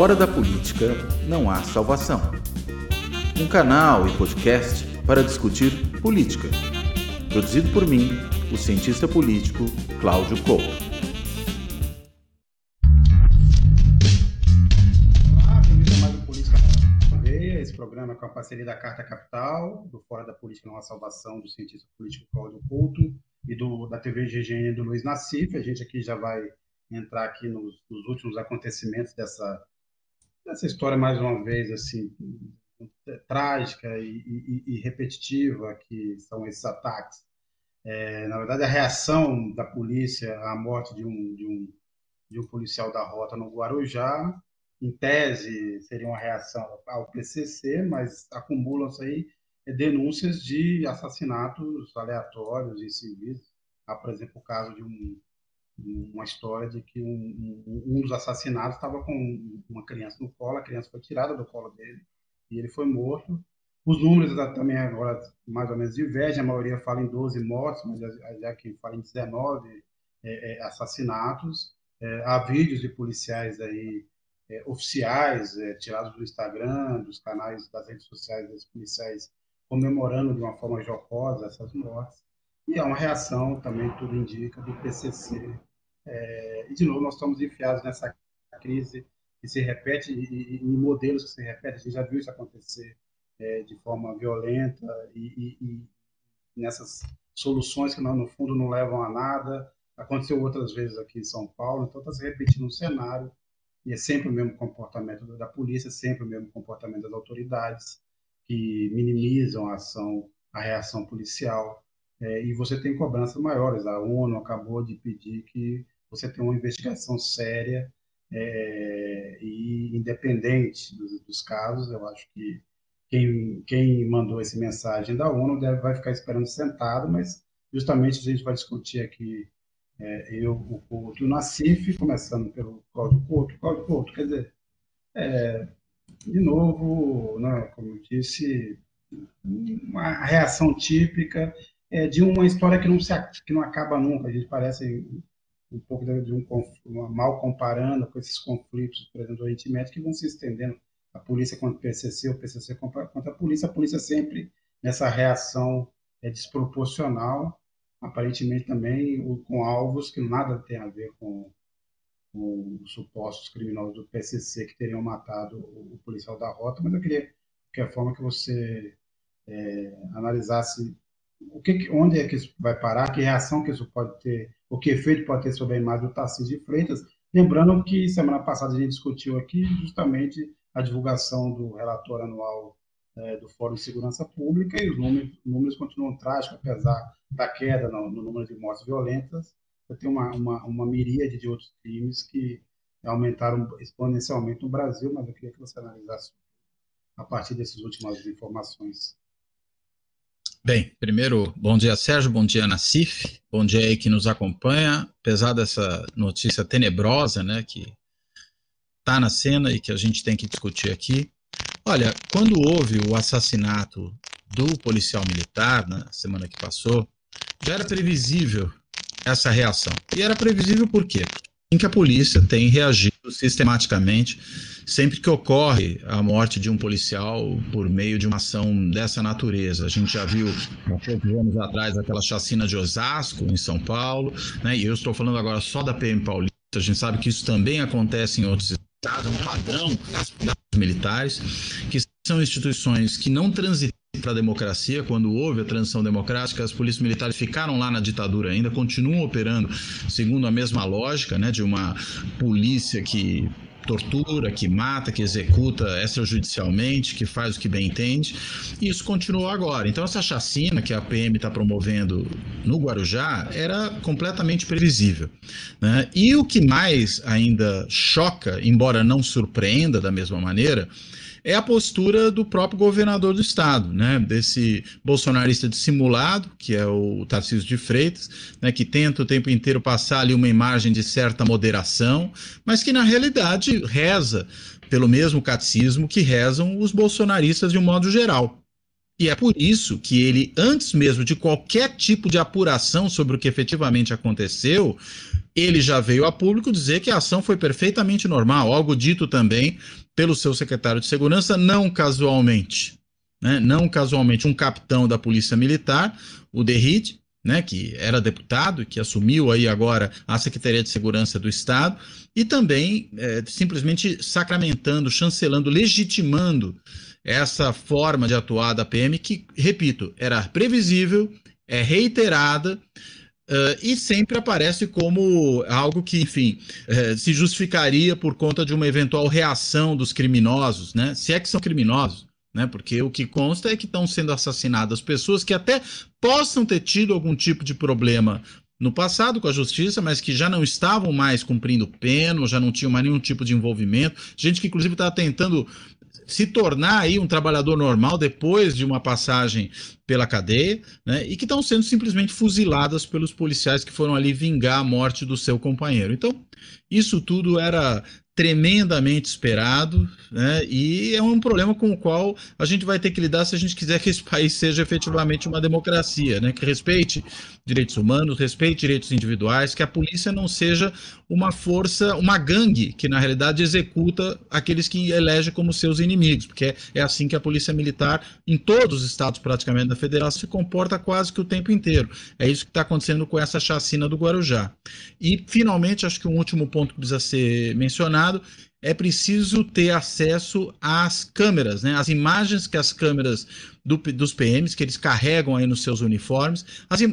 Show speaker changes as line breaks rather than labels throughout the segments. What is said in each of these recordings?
Fora da política não há salvação. Um canal e podcast para discutir política. Produzido por mim, o cientista político Cláudio Couto.
Olá, bem-vindo a mais um Política na esse programa é com a parceria da Carta Capital, do Fora da Política Não Há Salvação, do cientista político Cláudio Couto e do, da TV GGN do Luiz Nassif. A gente aqui já vai entrar aqui nos, nos últimos acontecimentos dessa essa história mais uma vez assim trágica e, e, e, repetitiva que são esses ataques. É, na verdade, a reação da polícia à morte de um, de um, de um policial da rota no Guarujá, em tese, seria uma reação ao PCC, mas acumulam-se aí denúncias de assassinatos aleatórios e civis. Há, por exemplo, o caso de um, uma história de que um, um, dos assassinados estava com uma criança no colo, a criança foi tirada do colo dele e ele foi morto. Os números também agora mais ou menos divergem, a maioria fala em 12 mortes, mas já que fala em 19 é, é, assassinatos. É, há vídeos de policiais aí é, oficiais é, tirados do Instagram, dos canais das redes sociais dos policiais comemorando de uma forma jocosa essas mortes. E há uma reação, também tudo indica, do PCC é, e, de novo, nós estamos enfiados nessa crise que se repete, e, em modelos que se repetem. A gente já viu isso acontecer é, de forma violenta e, e, e, nessas soluções que, no fundo, não levam a nada. Aconteceu outras vezes aqui em São Paulo, então está se repetindo um cenário e é sempre o mesmo comportamento da polícia, sempre o mesmo comportamento das autoridades que minimizam a ação, a reação policial. É, e você tem cobranças maiores. A ONU acabou de pedir que você tenha uma investigação séria é, e independente dos, dos, casos. Eu acho que quem, quem mandou essa mensagem da ONU deve, vai ficar esperando sentado, mas justamente a gente vai discutir aqui, é, eu, o Couto e o Nassif, começando pelo Cláudio Couto. Cláudio Couto, quer dizer, é, de novo, né, como eu disse, uma reação típica é, de uma história que não, se, que não acaba nunca. A gente parece um pouco de um mal comparando com esses conflitos, por exemplo, do Oriente Médio, que vão se estendendo. A polícia contra o PCC, o PCC contra a polícia, a polícia sempre nessa reação é desproporcional, aparentemente também com alvos que nada tem a ver com, com os supostos criminosos do PCC que teriam matado o, o policial da rota, mas eu queria, de qualquer forma, que você é, analisasse o que, onde é que isso vai parar, que reação que isso pode ter, o que efeito pode ter sobre a imagem do Tarcísio de Freitas. Lembrando que semana passada a gente discutiu aqui justamente a divulgação do relatório anual é, do Fórum de Segurança Pública e os números, números continuam trágicos, apesar da queda no, no número de mortes violentas. Tem uma, uma, uma miríade de outros crimes que aumentaram exponencialmente no Brasil, mas eu queria que você analisasse a partir dessas últimas informações.
Bem, primeiro, bom dia Sérgio, bom dia Nassif, bom dia aí que nos acompanha, apesar dessa notícia tenebrosa, né, que está na cena e que a gente tem que discutir aqui. Olha, quando houve o assassinato do policial militar na semana que passou, já era previsível essa reação. E era previsível por quê? Em que a polícia tem reagido sistematicamente sempre que ocorre a morte de um policial por meio de uma ação dessa natureza. A gente já viu há poucos anos atrás aquela chacina de Osasco, em São Paulo, né? e eu estou falando agora só da PM Paulista. A gente sabe que isso também acontece em outros estados, é um padrão das militares, que são instituições que não transitam para a democracia, quando houve a transição democrática, as polícias militares ficaram lá na ditadura ainda, continuam operando segundo a mesma lógica, né, de uma polícia que tortura, que mata, que executa extrajudicialmente, que faz o que bem entende. E isso continuou agora. Então, essa chacina que a PM está promovendo no Guarujá era completamente previsível. Né? E o que mais ainda choca, embora não surpreenda da mesma maneira, é a postura do próprio governador do estado, né? Desse bolsonarista dissimulado, que é o Tarcísio de Freitas, né? Que tenta o tempo inteiro passar ali uma imagem de certa moderação, mas que na realidade reza pelo mesmo catecismo que rezam os bolsonaristas de um modo geral E é por isso que ele, antes mesmo de qualquer tipo de apuração sobre o que efetivamente aconteceu, ele já veio a público dizer que a ação foi perfeitamente normal, algo dito também pelo seu secretário de segurança, não casualmente. Né? Não casualmente, um capitão da Polícia Militar, o Derride, né, que era deputado que assumiu aí agora a Secretaria de Segurança do Estado, e também é, simplesmente sacramentando, chancelando, legitimando essa forma de atuar da PM que, repito, era previsível, é reiterada uh, e sempre aparece como algo que, enfim, uh, se justificaria por conta de uma eventual reação dos criminosos, né? Se é que são criminosos. Né, porque o que consta é que estão sendo assassinadas pessoas que até possam ter tido algum tipo de problema no passado com a justiça, mas que já não estavam mais cumprindo pena, já não tinham mais nenhum tipo de envolvimento, gente que inclusive estava tentando se tornar aí um trabalhador normal depois de uma passagem pela cadeia, né, e que estão sendo simplesmente fuziladas pelos policiais que foram ali vingar a morte do seu companheiro. Então, isso tudo era tremendamente esperado, né? E é um problema com o qual a gente vai ter que lidar se a gente quiser que esse país seja efetivamente uma democracia, né? Que respeite direitos humanos, respeite direitos individuais, que a polícia não seja uma força, uma gangue que na realidade executa aqueles que elege como seus inimigos, porque é, assim que a polícia militar em todos os estados praticamente da federação se comporta quase que o tempo inteiro. É isso que está acontecendo com essa chacina do Guarujá. E finalmente acho que um último ponto que precisa ser mencionado é preciso ter acesso às câmeras, né? As imagens que as câmeras do, dos PMs, que eles carregam aí nos seus uniformes,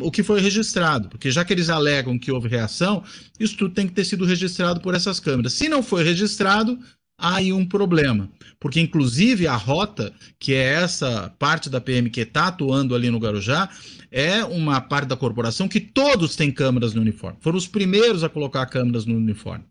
o que foi registrado, porque já que eles alegam que houve reação, isso tudo tem que ter sido registrado por essas câmeras. Se não foi registrado, há aí um problema, porque inclusive a rota, que é essa parte da PM que está atuando ali no Garujá, é uma parte da corporação que todos têm câmeras no uniforme. Foram os primeiros a colocar câmeras no uniforme.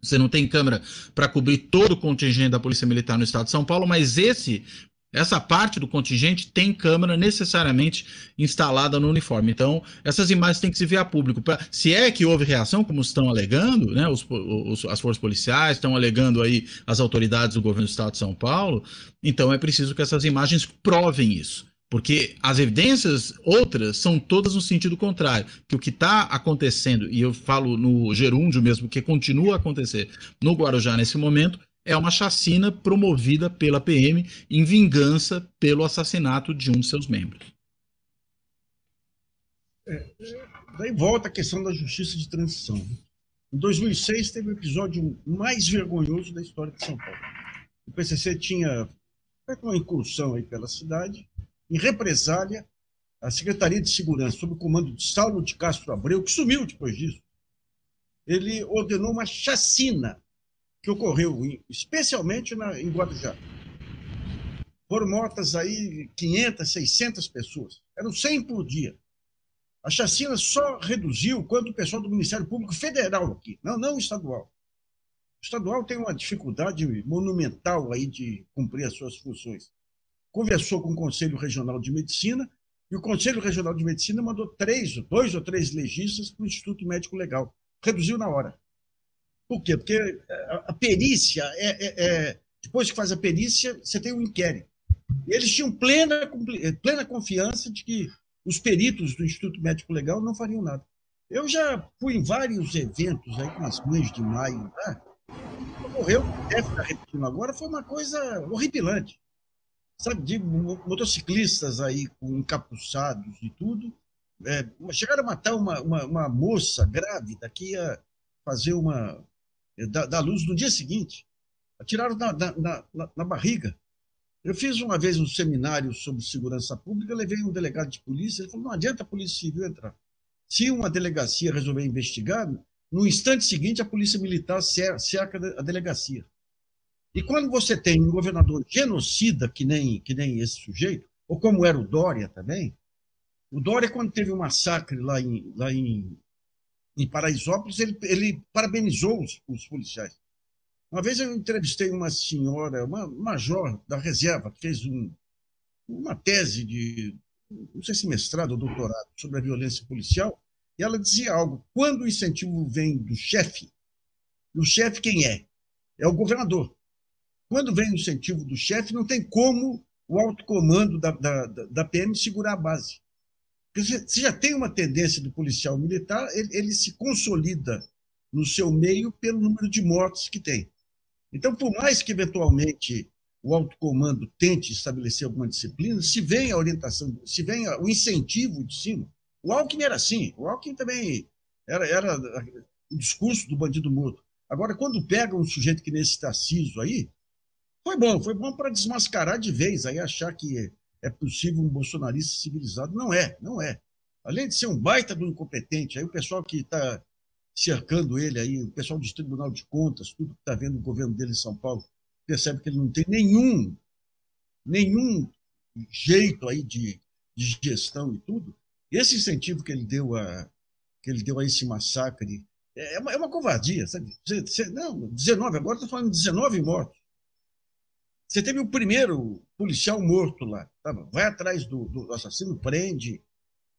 Você não tem câmera para cobrir todo o contingente da Polícia Militar no estado de São Paulo, mas esse essa parte do contingente tem câmera necessariamente instalada no uniforme. Então, essas imagens têm que se ver a público. Pra, se é que houve reação, como estão alegando, né, os, os, as forças policiais estão alegando aí as autoridades do governo do estado de São Paulo, então é preciso que essas imagens provem isso. Porque as evidências outras são todas no sentido contrário. Que o que está acontecendo, e eu falo no gerúndio mesmo, que continua a acontecer no Guarujá nesse momento, é uma chacina promovida pela PM em vingança pelo assassinato de um de seus membros.
É, daí volta a questão da justiça de transição. Em 2006 teve o episódio mais vergonhoso da história de São Paulo. O PCC tinha uma incursão aí pela cidade em represália, a Secretaria de Segurança, sob o comando de Saulo de Castro Abreu, que sumiu depois disso, ele ordenou uma chacina que ocorreu especialmente na, em Guarujá. Foram mortas aí 500, 600 pessoas. Eram 100 por dia. A chacina só reduziu quando o pessoal do Ministério Público Federal aqui, não, não estadual. O estadual tem uma dificuldade monumental aí de cumprir as suas funções conversou com o Conselho Regional de Medicina e o Conselho Regional de Medicina mandou três, dois ou três legistas para o Instituto Médico Legal. Reduziu na hora. Por quê? Porque a, perícia, é, é, é, depois que faz a perícia, você tem um inquérito. E eles tinham plena, plena confiança de que os peritos do Instituto Médico Legal não fariam nada. Eu já fui em vários eventos aí, com as mães de maio, né? Ocorreu, deve estar repetindo agora, foi uma coisa horripilante sabe, de motociclistas aí com encapuçados e tudo. É, chegaram a matar uma, uma, uma, moça grávida que ia fazer uma. É, da, da luz no dia seguinte. Atiraram na, na, na, na, barriga. Eu fiz uma vez um seminário sobre segurança pública, levei um delegado de polícia, ele falou: não adianta a Polícia Civil entrar. Se uma delegacia resolver investigar, no instante seguinte a Polícia Militar cerca a delegacia. E quando você tem um governador genocida, que nem, que nem esse sujeito, ou como era o Dória também, o Dória, quando teve um massacre lá em, lá em, em Paraisópolis, ele, ele parabenizou os, os policiais. Uma vez eu entrevistei uma senhora, uma major da reserva, que fez um, uma tese de, não sei se mestrado ou doutorado, sobre a violência policial, e ela dizia algo: quando o incentivo vem do chefe, o chefe quem é? É o governador. Quando vem o incentivo do chefe, não tem como o alto comando da, da, da PM segurar a base. Porque você já tem uma tendência do policial militar, ele, ele se consolida no seu meio pelo número de mortos que tem. Então, por mais que eventualmente o alto comando tente estabelecer alguma disciplina, se vem a orientação, se vem o incentivo de cima, o Alckmin era assim, o Alckmin também era, era o discurso do bandido morto. Agora, quando pega um sujeito que nesse Tarciso aí, foi bom, foi bom para desmascarar de vez, aí achar que é possível um bolsonarista civilizado. Não é, não é. Além de ser um baita do incompetente, aí o pessoal que está cercando ele aí, o pessoal do Tribunal de Contas, tudo que está vendo o governo dele em São Paulo, percebe que ele não tem nenhum, nenhum jeito aí de, de gestão e tudo. Esse incentivo que ele deu a, que ele deu a esse massacre é, é uma, é uma covardia, sabe? Não, 19, agora está falando de 19 mortos. Você teve o primeiro policial morto lá, tá? vai atrás do, do assassino, prende.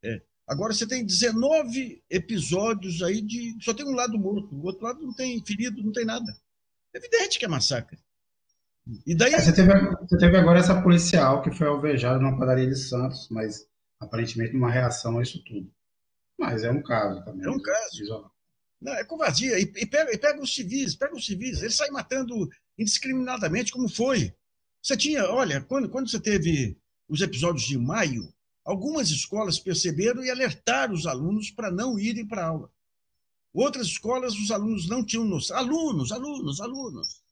É. Agora você tem 19 episódios aí de. Só tem um lado morto, o outro lado não tem ferido, não tem nada. É evidente que é massacre.
E daí... É, você, teve, você teve agora essa policial que foi alvejada numa padaria de Santos, mas aparentemente uma reação a isso tudo. Mas é um caso também.
É um caso. Não, é covardia. E, e, pega, e pega os civis, pega os civis. Eles saem matando indiscriminadamente, como foi. Você tinha, olha, quando, quando você teve os episódios de maio, algumas escolas perceberam e alertaram os alunos para não irem para aula. Outras escolas, os alunos não tinham noção. Alunos, alunos, alunos.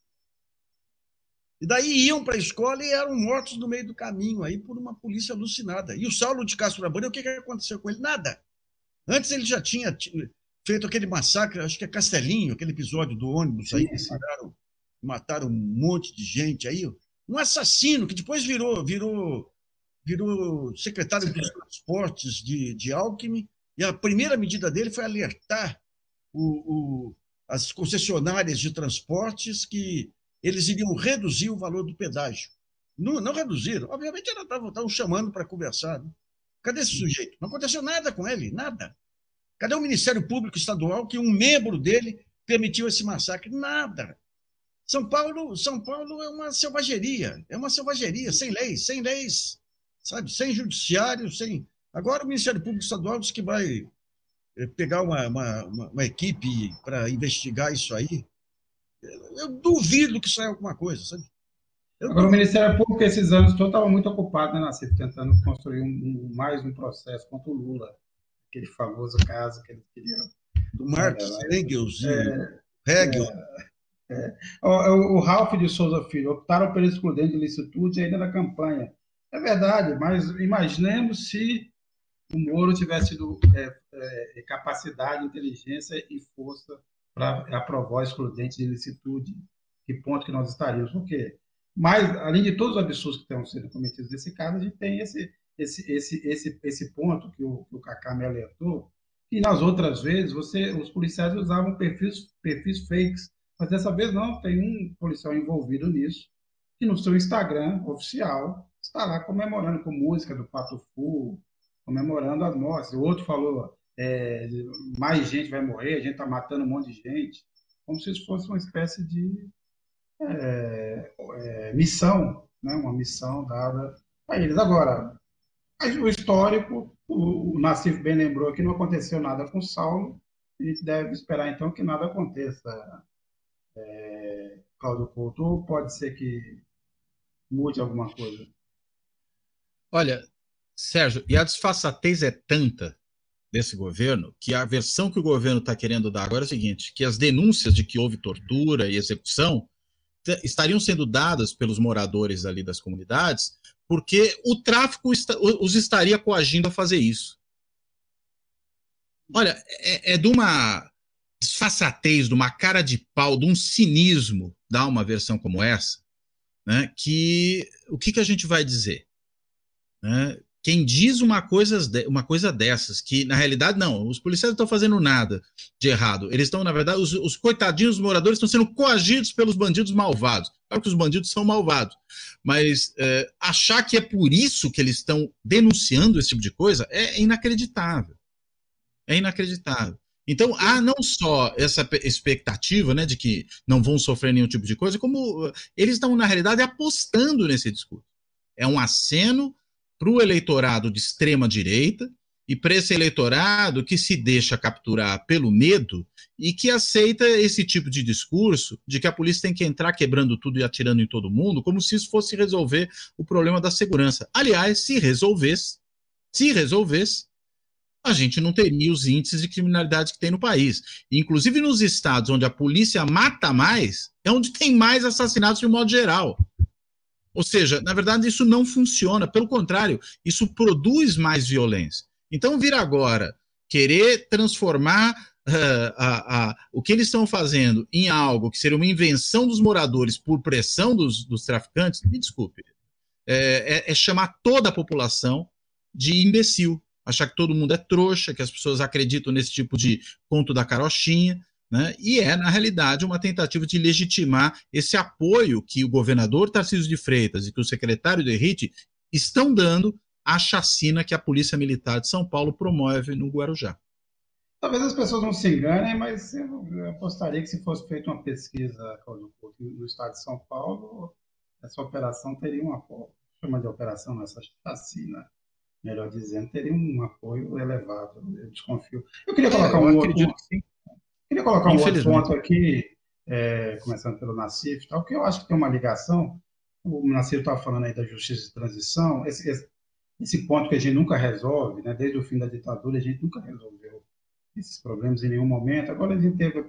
E daí iam para a escola e eram mortos no meio do caminho aí por uma polícia alucinada. E o Saulo de Castro Labore, o que, que aconteceu com ele? Nada. Antes ele já tinha feito aquele massacre, acho que é Castelinho, aquele episódio do ônibus aí, que mataram, mataram um monte de gente aí. Um assassino que depois virou, virou, virou secretário dos transportes de, de Alckmin, e a primeira medida dele foi alertar o, o, as concessionárias de transportes que eles iriam reduzir o valor do pedágio. Não, não reduziram. Obviamente, estavam chamando para conversar. Né? Cadê esse sujeito? Não aconteceu nada com ele, nada. Cadê o Ministério Público Estadual que um membro dele permitiu esse massacre? Nada. São Paulo, São Paulo é uma selvageria, é uma selvageria, sem leis, sem leis, sabe, sem judiciário, sem. Agora o Ministério Público Estadual diz que vai eh, pegar uma, uma, uma, uma equipe para investigar isso aí. Eu duvido que saia alguma coisa, sabe?
Agora, o Ministério Público, esses anos todos, estava muito ocupado, né, Nassif, tentando construir um, mais um processo contra o Lula. Aquele famoso caso que eles queriam.
Do Marx, é, Engels é, Hegel.
É, é. O, o, Ralph de Souza Filho, optaram pelo excludente de licitude ainda na campanha. É verdade, mas imaginemos se o Moro tivesse tido é, é, capacidade, inteligência e força para aprovar o excludente de licitude. Que ponto que nós estaríamos? Por quê? Mas, além de todos os absurdos que estão sendo cometidos nesse caso, a gente tem esse, esse, esse, esse, esse ponto que o, que o Cacá me alertou, que nas outras vezes você, os policiais usavam perfis, perfis fakes, mas dessa vez não, tem um policial envolvido nisso, que no seu Instagram oficial está lá comemorando com música do Pato Fu, comemorando as mortes. O outro falou, é, mais gente vai morrer, a gente está matando um monte de gente, como se isso fosse uma espécie de é, é, missão, né, uma missão dada a eles. Agora, o histórico, o, o Nassif bem lembrou que não aconteceu nada com Saulo, a gente deve esperar então que nada aconteça. É, Cláudio Couto, ou pode ser que mude alguma coisa?
Olha, Sérgio, e a disfarçatez é tanta desse governo que a versão que o governo está querendo dar agora é o seguinte: que as denúncias de que houve tortura e execução estariam sendo dadas pelos moradores ali das comunidades, porque o tráfico os estaria coagindo a fazer isso. Olha, é, é de uma desfaçatez, de uma cara de pau, de um cinismo dar uma versão como essa, né, que o que, que a gente vai dizer? Né? Quem diz uma coisa, uma coisa dessas, que na realidade não, os policiais não estão fazendo nada de errado. Eles estão, na verdade, os, os coitadinhos dos moradores estão sendo coagidos pelos bandidos malvados. Claro que os bandidos são malvados, mas é, achar que é por isso que eles estão denunciando esse tipo de coisa é inacreditável. É inacreditável. Então, há não só essa expectativa né, de que não vão sofrer nenhum tipo de coisa, como eles estão, na realidade, apostando nesse discurso. É um aceno para o eleitorado de extrema direita e para esse eleitorado que se deixa capturar pelo medo e que aceita esse tipo de discurso de que a polícia tem que entrar quebrando tudo e atirando em todo mundo, como se isso fosse resolver o problema da segurança. Aliás, se resolvesse, se resolvesse, a gente não teria os índices de criminalidade que tem no país. Inclusive nos estados onde a polícia mata mais, é onde tem mais assassinatos de modo geral. Ou seja, na verdade, isso não funciona. Pelo contrário, isso produz mais violência. Então, vir agora querer transformar uh, a, a, o que eles estão fazendo em algo que seria uma invenção dos moradores por pressão dos, dos traficantes, me desculpe, é, é, é chamar toda a população de imbecil achar que todo mundo é trouxa, que as pessoas acreditam nesse tipo de conto da carochinha, né? e é, na realidade, uma tentativa de legitimar esse apoio que o governador Tarcísio de Freitas e que o secretário do Henrique estão dando à chacina que a Polícia Militar de São Paulo promove no Guarujá.
Talvez as pessoas não se enganem, mas eu apostaria que se fosse feita uma pesquisa no estado de São Paulo, essa operação teria um apoio. Chama de operação, essa chacina melhor dizendo, teria um apoio elevado. Eu desconfio. Eu queria colocar é, um outro, queria colocar um outro ponto aqui, é, começando pelo Nassif, tal, que eu acho que tem uma ligação. O Nassif estava falando aí da justiça de transição, esse, esse, esse, ponto que a gente nunca resolve, né? desde o fim da ditadura, a gente nunca resolveu esses problemas em nenhum momento. Agora a gente teve,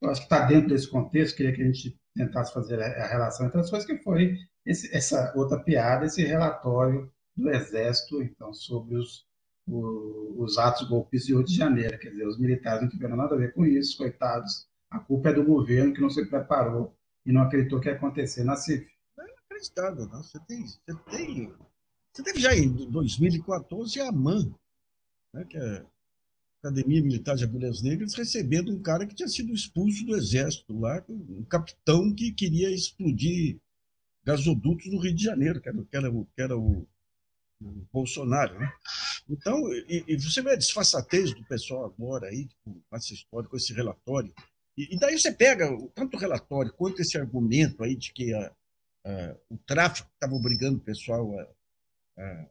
eu acho que está dentro desse contexto, queria que a gente tentasse fazer a, a relação entre as coisas, que foi esse, essa outra piada, esse relatório do Exército, então, sobre os, os atos golpistas de 8 de janeiro. Quer dizer, os militares não tiveram nada a ver com isso, coitados. A culpa é do governo que não se preparou e não acreditou que ia acontecer na CIF.
Não é inacreditável, não. Você tem, você tem, você teve já em 2014 a AMAN, né, que é Academia Militar de Agulhas Negras, recebendo um cara que tinha sido expulso do Exército lá, um capitão que queria explodir gasodutos no Rio de Janeiro, que era, que era, que era o Bolsonaro. Né? Então, e, e, você vê a disfarçatez do pessoal agora aí, com essa história, com esse relatório. E, e daí você pega tanto o relatório quanto esse argumento aí de que a, a, o tráfico estava obrigando o pessoal a, a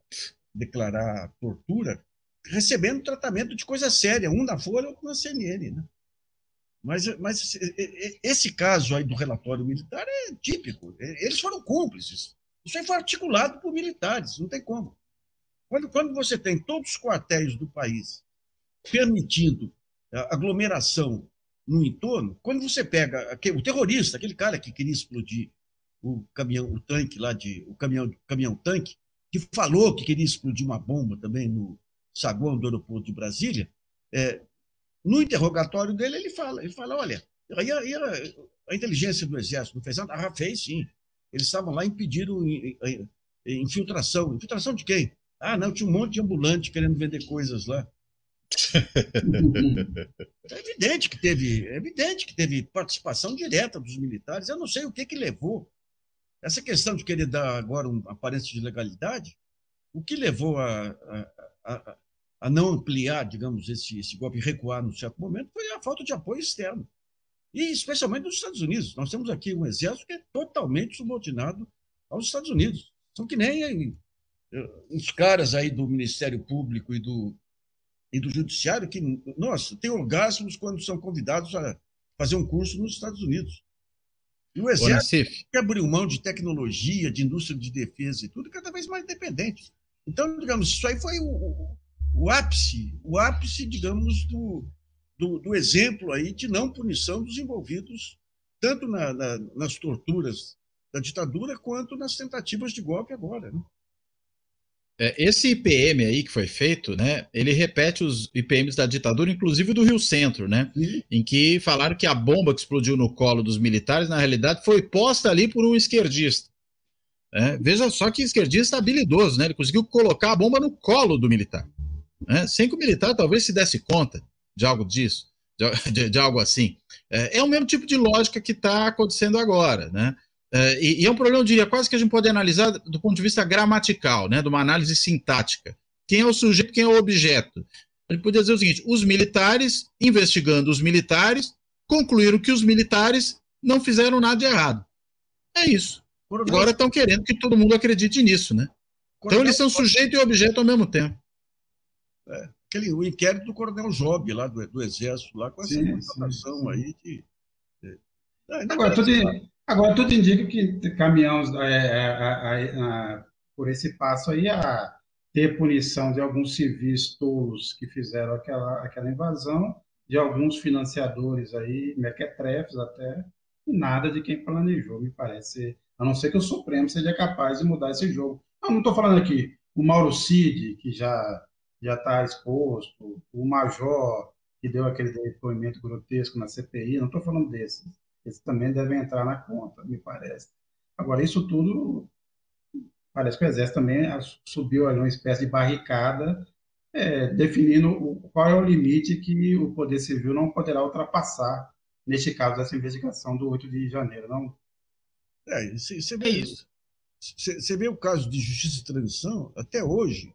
declarar tortura, recebendo tratamento de coisa séria, um na Folha, outro na CNN. Né? Mas, mas esse caso aí do relatório militar é típico. Eles foram cúmplices. Isso aí foi articulado por militares, não tem como. Quando, quando você tem todos os quartéis do país permitindo aglomeração no entorno, quando você pega aquele, o terrorista, aquele cara que queria explodir o caminhão, o tanque lá de, o caminhão, caminhão tanque, que falou que queria explodir uma bomba também no saguão do aeroporto de Brasília, é, no interrogatório dele ele fala, ele fala, olha, aí a, a inteligência do exército não fez nada, ah, fez sim, eles estavam lá e impediram infiltração. Infiltração de quem? Ah, não, tinha um monte de ambulante querendo vender coisas lá. é evidente que teve, é evidente que teve participação direta dos militares. Eu não sei o que que levou essa questão de querer dar agora uma aparência de legalidade. O que levou a, a, a, a não ampliar, digamos, esse, esse golpe, recuar num certo momento, foi a falta de apoio externo e especialmente nos Estados Unidos. Nós temos aqui um exército que é totalmente subordinado aos Estados Unidos. São que nem os caras aí do Ministério Público e do, e do Judiciário que, nossa, têm orgasmos quando são convidados a fazer um curso nos Estados Unidos. E o Exército que abriu mão de tecnologia, de indústria de defesa e tudo, cada vez mais dependente. Então, digamos, isso aí foi o, o, o ápice, o ápice, digamos, do, do, do exemplo aí de não punição dos envolvidos, tanto na, na, nas torturas da ditadura quanto nas tentativas de golpe agora. Né?
É, esse IPM aí que foi feito, né, ele repete os IPMs da ditadura, inclusive do Rio Centro, né, Sim. em que falaram que a bomba que explodiu no colo dos militares, na realidade, foi posta ali por um esquerdista. É, veja só que esquerdista habilidoso, né, ele conseguiu colocar a bomba no colo do militar, né, sem que o militar talvez se desse conta de algo disso, de, de, de algo assim. É, é, o mesmo tipo de lógica que está acontecendo agora, né? É, e, e, é um problema, eu diria, quase que a gente pode analisar do ponto de vista gramatical, né, de uma análise sintática. Quem é o sujeito, quem é o objeto? A gente poderia dizer o seguinte: os militares, investigando os militares, concluíram que os militares não fizeram nada de errado. É isso. Agora estão querendo que todo mundo acredite nisso, né? Então eles são sujeito e objeto ao mesmo tempo.
É, aquele, o inquérito do Coronel Job, lá do, do Exército, lá com essa informação aí de.
É, agora, tudo, agora, tudo indica que caminhamos é, é, por esse passo aí a ter punição de alguns civis tolos que fizeram aquela, aquela invasão, de alguns financiadores aí, mequetrefes até, e nada de quem planejou, me parece. A não ser que o Supremo seja capaz de mudar esse jogo. Eu não estou falando aqui o Mauro Cid, que já já está exposto, o Major, que deu aquele depoimento grotesco na CPI, não estou falando desses. Esses também devem entrar na conta, me parece. Agora, isso tudo, parece que o Exército também subiu ali uma espécie de barricada, é, definindo qual é o limite que o Poder Civil não poderá ultrapassar, neste caso dessa investigação do 8 de janeiro, não?
É, você vê, é isso. Você vê o caso de justiça e transição, até hoje,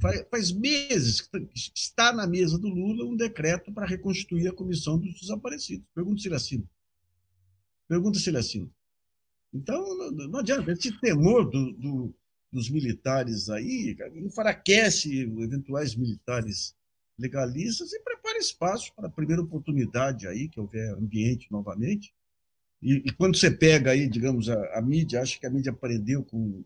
faz, meses que está na mesa do Lula um decreto para reconstituir a comissão dos desaparecidos. Pergunta se ele assina. Pergunta se ele assina. Então, não, não adianta. Esse temor do, do, dos militares aí enfraquece eventuais militares legalistas e prepara espaço para a primeira oportunidade aí, que houver ambiente novamente. E, e quando você pega aí, digamos, a, a mídia, acha que a mídia aprendeu com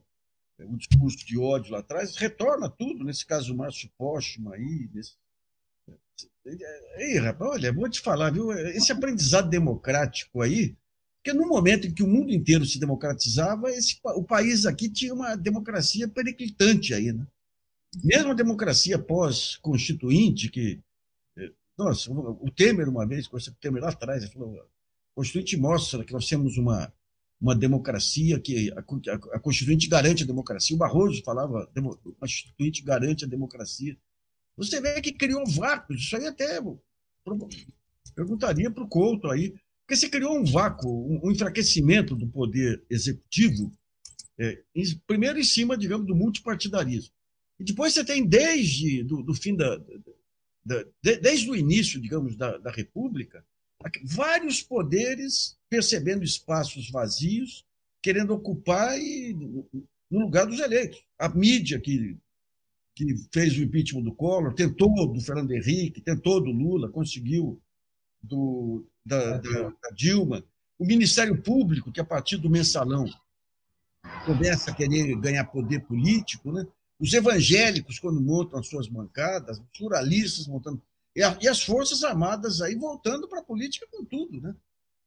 o discurso de ódio lá atrás, retorna tudo, nesse caso o Márcio Postma aí. Nesse... Ei, rapaz, olha, vou te falar, viu? Esse aprendizado democrático aí, porque no momento em que o mundo inteiro se democratizava, esse, o país aqui tinha uma democracia periclitante aí, né? Mesmo a democracia pós-constituinte, que. Nossa, o Temer, uma vez, com o Temer lá atrás, ele falou: a Constituinte mostra que nós temos uma, uma democracia que a, Constituinte garante a democracia. O Barroso falava, a Constituinte garante a democracia. Você vê que criou um vácuo, isso aí até perguntaria para o Couto aí, porque você criou um vácuo, um, enfraquecimento do poder executivo, é, em, primeiro em cima, digamos, do multipartidarismo. E depois você tem, desde do, do fim da, da, da, desde o início, digamos, da, da República, vários poderes percebendo espaços vazios, querendo ocupar e, no lugar dos eleitos. A mídia que, que fez o impeachment do Collor, tentou do Fernando Henrique, tentou do Lula, conseguiu do, da, da, da Dilma. O Ministério Público, que a partir do mensalão começa a querer ganhar poder político, né? os evangélicos, quando montam as suas bancadas, os pluralistas montando e, e as Forças Armadas aí voltando para a política com tudo, né?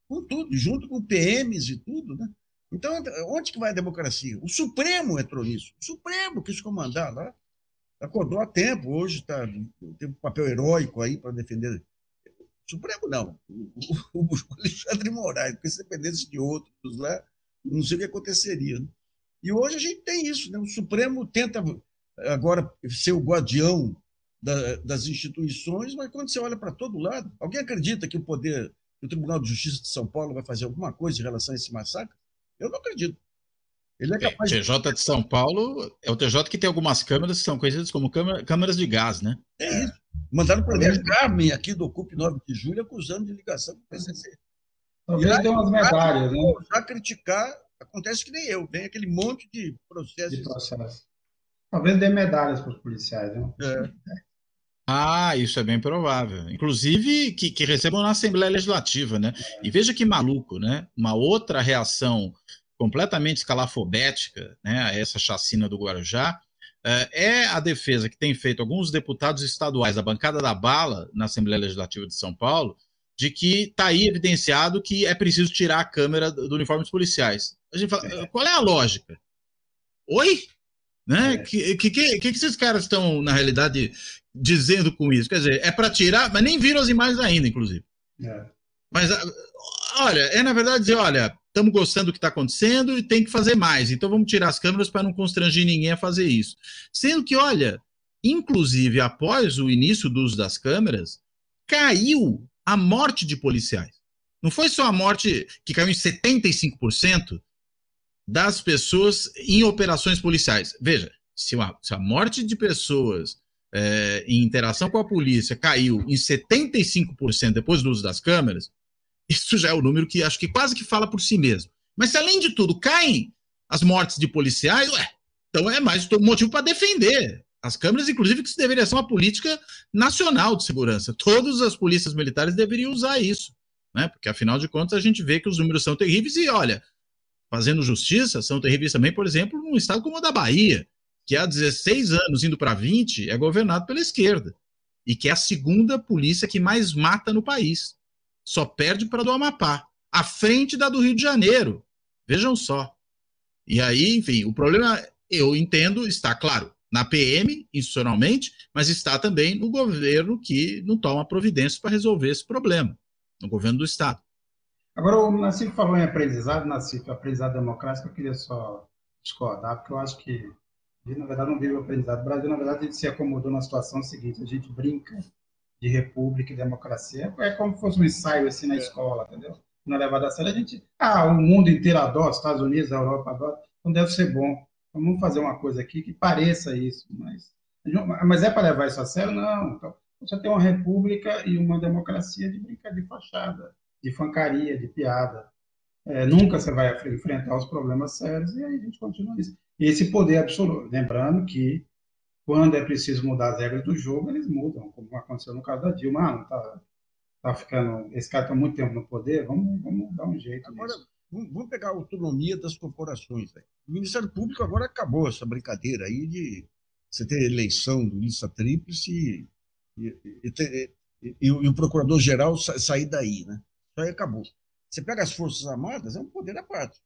Com tudo, junto com PMs e tudo, né? Então, onde que vai a democracia? O Supremo entrou nisso. O Supremo quis comandar lá. Acordou a tempo, hoje tá, tem um papel heróico aí para defender. O Supremo não. O, o, o Alexandre Moraes, porque se dependesse de outros lá, não sei o que aconteceria. Né? E hoje a gente tem isso. Né? O Supremo tenta agora ser o guardião da, das instituições, mas quando você olha para todo lado, alguém acredita que o poder, o Tribunal de Justiça de São Paulo vai fazer alguma coisa em relação a esse massacre? Eu não acredito.
Ele é capaz é, TJ de São Paulo é o TJ que tem algumas câmeras que são conhecidas como câmeras de gás, né?
É isso. Mandaram para o Carmen aqui do Ocupe 9 de julho acusando de ligação com o PCC.
Talvez dê umas medalhas, né?
Já criticar, acontece que nem eu, vem aquele monte de processos. De processo.
Talvez dê medalhas para os policiais, né?
É. Ah, isso é bem provável. Inclusive que, que recebam na Assembleia Legislativa, né? E veja que maluco, né? Uma outra reação completamente escalafobética né, a essa chacina do Guarujá eh, é a defesa que tem feito alguns deputados estaduais da bancada da bala na Assembleia Legislativa de São Paulo de que está aí evidenciado que é preciso tirar a câmera do uniforme dos policiais. A gente fala, é. qual é a lógica? Oi? Né? O é. que, que, que, que esses caras estão, na realidade, dizendo com isso? Quer dizer, é para tirar, mas nem viram as imagens ainda, inclusive. É. Mas, ah, olha, é na verdade dizer, olha, estamos gostando do que está acontecendo e tem que fazer mais. Então vamos tirar as câmeras para não constranger ninguém a fazer isso. Sendo que, olha, inclusive após o início do uso das câmeras, caiu a morte de policiais. Não foi só a morte que caiu em 75%, das pessoas em operações policiais. Veja, se a, se a morte de pessoas é, em interação com a polícia caiu em 75% depois do uso das câmeras, isso já é o um número que acho que quase que fala por si mesmo. Mas se além de tudo caem as mortes de policiais, ué, então é mais motivo para defender. As câmeras, inclusive, que isso deveria ser uma política nacional de segurança. Todas as polícias militares deveriam usar isso, né? Porque afinal de contas a gente vê que os números são terríveis e olha, fazendo justiça, são terríveis também, por exemplo, num estado como o da Bahia, que há 16 anos indo para 20 é governado pela esquerda e que é a segunda polícia que mais mata no país. Só perde para do Amapá, à frente da do Rio de Janeiro. Vejam só. E aí, enfim, o problema, eu entendo, está claro, na PM, institucionalmente, mas está também no governo que não toma providências para resolver esse problema, no governo do Estado.
Agora, o Nassif falou em aprendizado, Nassif, aprendizado democrático, eu queria só discordar, porque eu acho que, na verdade, não vive o aprendizado. O Brasil, na verdade, a gente se acomodou na situação seguinte, a gente brinca de república e democracia, é como se fosse um ensaio assim na escola, entendeu? Não é levado a sério, a gente, ah, o mundo inteiro adora, Estados Unidos, a Europa adora, então deve ser bom. Vamos fazer uma coisa aqui que pareça isso, mas, mas é para levar isso a sério? Não. Então, você tem uma república e uma democracia de brincadeira de fachada, de fancaria, de piada. É, nunca você vai enfrentar os problemas sérios e aí a gente continua isso. Esse poder absoluto. Lembrando que quando é preciso mudar as regras do jogo, eles mudam, como aconteceu no caso da Dilma. Ah, não tá, tá ficando. Esse cara está muito tempo no poder, vamos, vamos dar um jeito.
Agora, nisso. Vamos pegar a autonomia das corporações. O Ministério Público agora acabou essa brincadeira aí de você ter eleição do lista tríplice e, e, e, e o procurador-geral sair daí, né? Isso aí acabou. Você pega as Forças Armadas, é um poder à parte.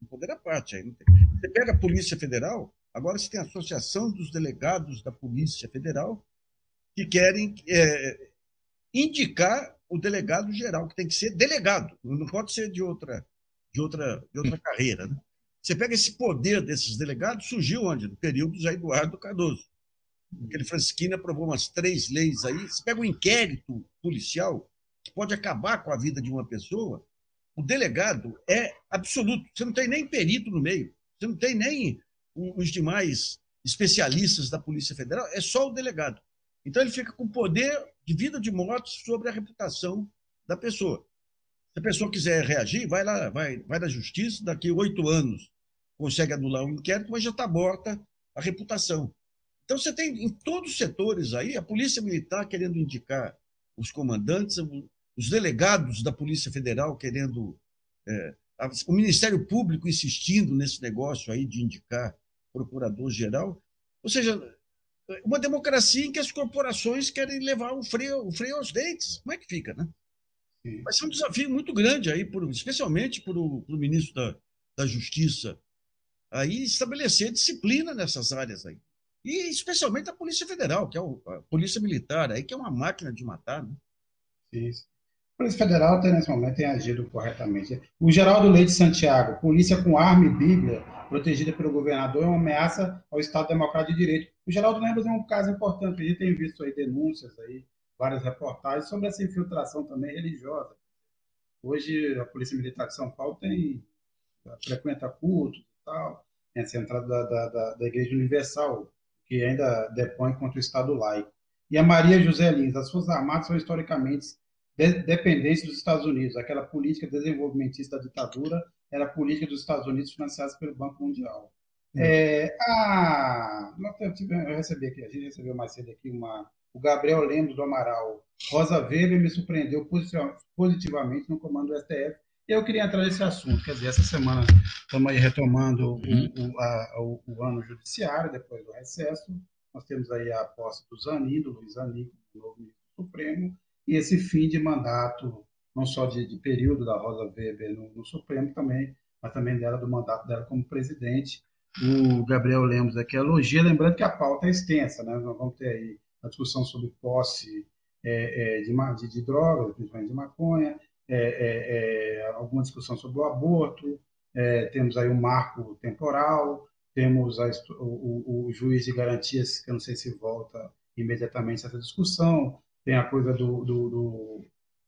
Um poder à parte. Aí você pega a Polícia Federal, agora você tem a Associação dos Delegados da Polícia Federal que querem é, indicar o delegado geral, que tem que ser delegado, não pode ser de outra de outra, de outra carreira. Né? Você pega esse poder desses delegados, surgiu onde? No período do Eduardo Cardoso. Aquele Francisquini aprovou umas três leis aí. Você pega um inquérito policial que pode acabar com a vida de uma pessoa, o delegado é absoluto. Você não tem nem perito no meio, você não tem nem os demais especialistas da Polícia Federal, é só o delegado. Então ele fica com poder de vida de morte sobre a reputação da pessoa. Se a pessoa quiser reagir, vai lá, vai, vai na justiça, daqui oito anos consegue anular um inquérito, mas já está morta a reputação. Então você tem em todos os setores aí a polícia militar querendo indicar os comandantes, os delegados da Polícia Federal querendo. É, o Ministério Público insistindo nesse negócio aí de indicar procurador-geral. Ou seja, uma democracia em que as corporações querem levar o freio, o freio aos dentes. Como é que fica, né? Vai ser um desafio muito grande aí, por, especialmente para o ministro da, da Justiça, aí estabelecer disciplina nessas áreas aí. E especialmente a Polícia Federal, que é o, a Polícia Militar, aí, que é uma máquina de matar. Né?
Isso. Polícia Federal, até nesse momento, tem agido corretamente. O Geraldo Leite Santiago, polícia com arma e bíblia, protegida pelo governador, é uma ameaça ao Estado Democrático de Direito. O Geraldo Lembras é um caso importante, a gente tem visto aí denúncias aí várias reportagens sobre essa infiltração também religiosa. Hoje, a Polícia Militar de São Paulo tem frequenta cultos e tal, tem a central da, da, da, da Igreja Universal, que ainda depõe contra o Estado laico. E a Maria José Lins, as Forças Armadas são historicamente de, dependentes dos Estados Unidos. Aquela política desenvolvimentista da ditadura era a política dos Estados Unidos financiada pelo Banco Mundial. Hum. É, a, eu, eu recebi aqui, a gente recebeu mais cedo aqui uma, o Gabriel Lemos do Amaral. Rosa Weber me surpreendeu positivamente no comando do STF. Eu queria entrar nesse assunto, quer dizer, essa semana estamos aí retomando uhum. o, a, o, o, ano judiciário, depois do recesso. Nós temos aí a posse do Zanin, do Luiz Zanin, como novo ministro supremo, e esse fim de mandato, não só de, de período da Rosa Weber no, no Supremo também, mas também dela do mandato dela como presidente. O Gabriel Lemos aqui elogia, lembrando que a pauta é extensa, né? Nós vamos ter aí a discussão sobre posse é, é, de, de, de, drogas, principalmente de maconha, é, é, é alguma discussão sobre o aborto, temos aí um marco temporal, temos a, o, o, juiz de garantias, que eu não sei se volta imediatamente essa discussão, tem a coisa do, do, do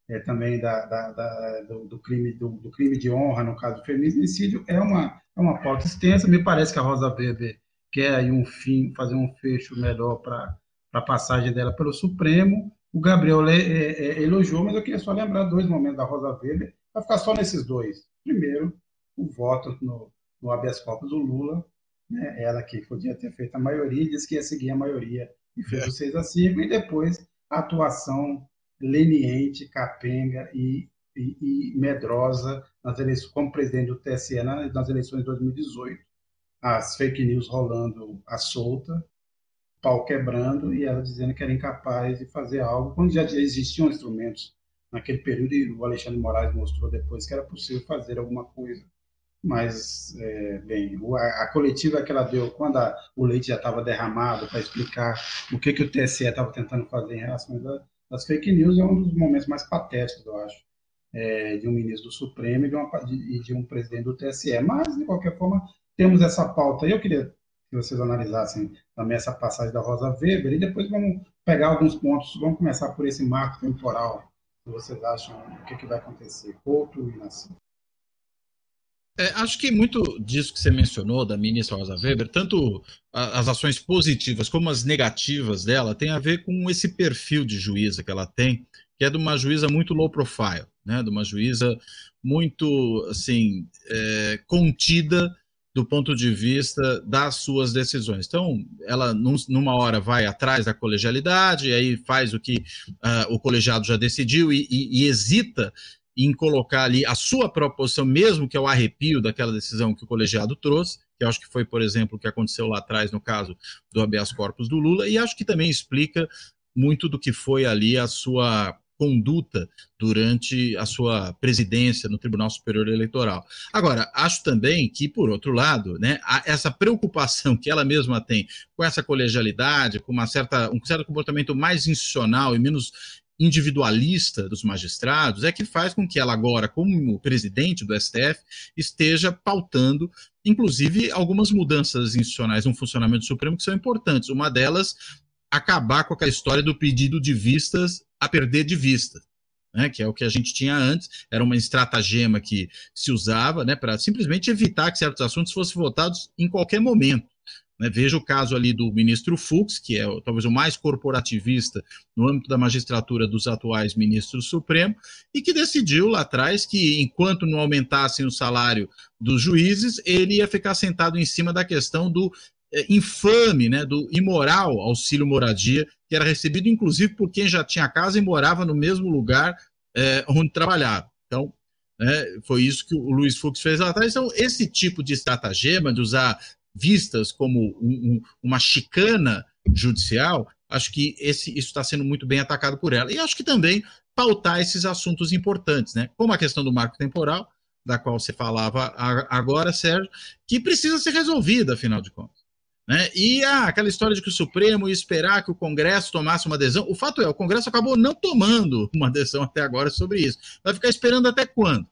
é, também da, da, da, do, do, crime, do, do, crime de honra, no caso do feminicídio, é uma, é uma pauta extensa. Me parece que a Rosa Weber quer aí um fim, fazer um fecho melhor para a passagem dela pelo Supremo. O Gabriel é, é, é, elogiou, mas eu queria só lembrar dois momentos da Rosa Weber, para ficar só nesses dois. Primeiro, o voto no, no habeas corpus do Lula, né? ela que podia ter feito a maioria, disse que ia seguir a maioria e fez é. o 6 a 5, e depois atuação leniente, capenga e, e, e medrosa nas eleições, como presidente do TSE nas eleições de 2018. As fake news rolando à solta, pau quebrando e ela dizendo que era incapaz de fazer algo, quando já existiam instrumentos naquele período e o Alexandre Moraes mostrou depois que era possível fazer alguma coisa. Mas, é, bem, a, a, coletiva que ela deu quando a, o leite já estava derramado para explicar o que, que o TSE estava tentando fazer em relação às fake news é um dos momentos mais patéticos, eu acho, é, de um ministro do Supremo e de, uma, de, de um presidente do TSE. Mas, de qualquer forma, temos essa pauta. Eu queria que vocês analisassem também essa passagem da Rosa Weber e depois vamos pegar alguns pontos. Vamos começar por esse marco temporal que vocês acham o que, que vai acontecer, Couto e Nassim.
É, acho que muito disso que você mencionou da ministra Rosa Weber, tanto as ações positivas como as negativas dela, tem a ver com esse perfil de juíza que ela tem, que é de uma juíza muito low profile, né? de uma juíza muito assim é, contida do ponto de vista das suas decisões. Então, ela num, numa hora vai atrás da colegialidade, aí faz o que uh, o colegiado já decidiu e, e, e, hesita em colocar ali a sua proposição, mesmo que é o arrepio daquela decisão que o colegiado trouxe, que acho que foi, por exemplo, o que aconteceu lá atrás no caso do habeas corpus do Lula, e acho que também explica muito do que foi ali a sua conduta durante a sua presidência no Tribunal Superior Eleitoral. Agora, acho também que, por outro lado, né, essa preocupação que ela mesma tem com essa colegialidade, com uma certa, um certo comportamento mais institucional e menos individualista dos magistrados é que faz com que ela agora, como presidente do STF, esteja pautando, inclusive, algumas mudanças institucionais no funcionamento do Supremo que são importantes. Uma delas acabar com aquela história do pedido de vistas a perder de vista. Né, que é o que a gente tinha antes, era uma estratagema que se usava né, para simplesmente evitar que certos assuntos fossem votados em qualquer momento. Né, veja o caso ali do ministro Fux, que é talvez o mais corporativista no âmbito da magistratura dos atuais ministros Supremo, e que decidiu lá atrás que, enquanto não aumentassem o salário dos juízes, ele ia ficar sentado em cima da questão do é, infame, né, do imoral auxílio moradia, que era recebido inclusive por quem já tinha casa e morava no mesmo lugar é, onde trabalhava. Então, né, foi isso que o Luiz Fux fez lá atrás. Então, esse tipo de estratagema de usar vistas como um, um, uma chicana judicial, acho que esse, isso está sendo muito bem atacado por ela. E acho que também pautar esses assuntos importantes, né, como a questão do marco temporal, da qual você falava agora, Sérgio, que precisa ser resolvida, afinal de contas. Né? E ah, aquela história de que o Supremo ia esperar que o Congresso tomasse uma adesão. O fato é, o Congresso acabou não tomando uma adesão até agora sobre isso. Vai ficar esperando até quando?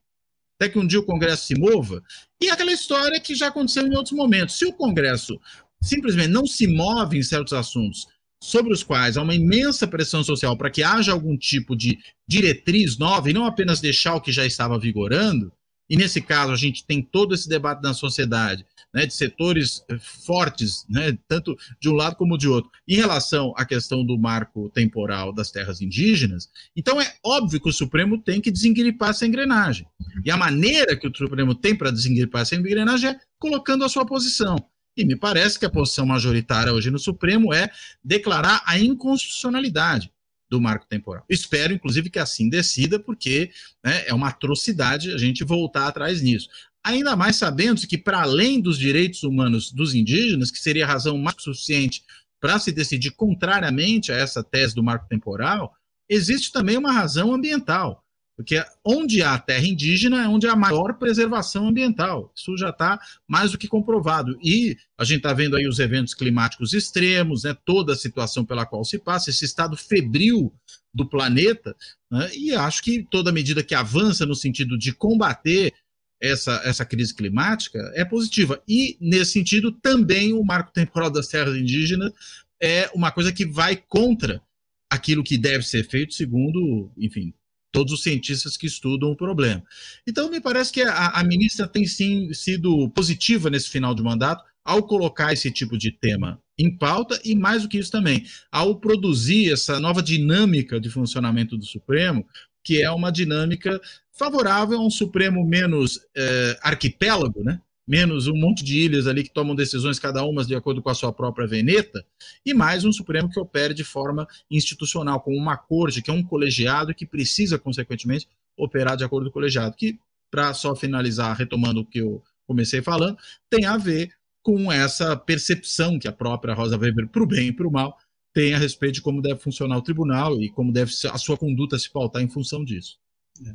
Até que um dia o Congresso se mova? E aquela história que já aconteceu em outros momentos. Se o Congresso simplesmente não se move em certos assuntos sobre os quais há uma imensa pressão social para que haja algum tipo de diretriz nova e não apenas deixar o que já estava vigorando, e nesse caso a gente tem todo esse debate na sociedade né, de setores eh, fortes, né, tanto de um lado como de outro, em relação à questão do marco temporal das terras indígenas, então é óbvio que o Supremo tem que desengripar essa engrenagem. E a maneira que o Supremo tem para desengripar essa engrenagem é colocando a sua posição. E me parece que a posição majoritária hoje no Supremo é declarar a inconstitucionalidade do marco temporal. Espero, inclusive, que assim decida, porque né, é uma atrocidade a gente voltar atrás nisso ainda mais sabendo que, para além dos direitos humanos dos indígenas, que seria razão mais suficiente para se decidir contrariamente a essa tese do marco temporal, existe também uma razão ambiental. Porque onde há terra indígena é onde há maior preservação ambiental. Isso já está mais do que comprovado. E a gente está vendo aí os eventos climáticos extremos, né, toda a situação pela qual se passa, esse estado febril do planeta. Né, e acho que toda medida que avança no sentido de combater essa, essa crise climática é positiva. E, nesse sentido, também o marco temporal das terras indígenas é uma coisa que vai contra aquilo que deve ser feito, segundo, enfim, todos os cientistas que estudam o problema. Então, me parece que a, a ministra tem sim sido positiva nesse final de mandato ao colocar esse tipo de tema em pauta e, mais do que isso também, ao produzir essa nova dinâmica de funcionamento do Supremo, que é uma dinâmica favorável a um Supremo menos é, arquipélago, né? Menos um monte de ilhas ali que tomam decisões cada uma de acordo com a sua própria veneta, e mais um Supremo que opere de forma institucional, com uma corte, que é um colegiado que precisa, consequentemente, operar de acordo com o colegiado, que, para só finalizar, retomando o que eu comecei falando, tem a ver com essa percepção que a própria Rosa Weber, para o bem e para o mal, tem a respeito de como deve funcionar o tribunal e como deve a sua conduta se pautar em função disso.
É.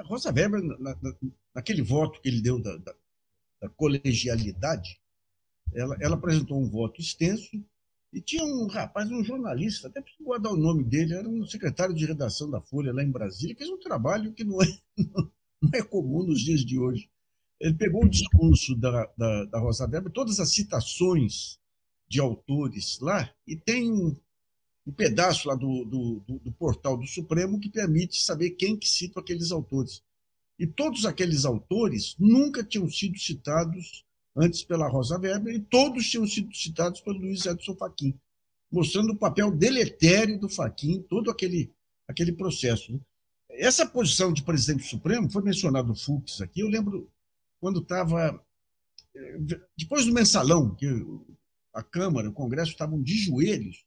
A Rosa Weber, na, na, naquele voto que ele deu da, da, da colegialidade, ela, ela, apresentou um voto extenso e tinha um rapaz, um jornalista, até preciso guardar o nome dele, era um secretário de redação da Folha lá em Brasília, fez um trabalho que não é, não é comum nos dias de hoje. Ele pegou o discurso da, da, da Rosa Weber, todas as citações de autores lá, e tem um, um pedaço lá do, do, do, do, portal do Supremo que permite saber quem que cita aqueles autores. E todos aqueles autores nunca tinham sido citados antes pela Rosa Weber, e todos tinham sido citados pelo Luiz Edson Fachin, mostrando o papel deletério do Fachin, todo aquele, aquele processo. Né? Essa posição de presidente Supremo foi mencionado o Fux aqui, eu lembro quando estava eh, depois do mensalão, que a Câmara, o Congresso estavam de joelhos,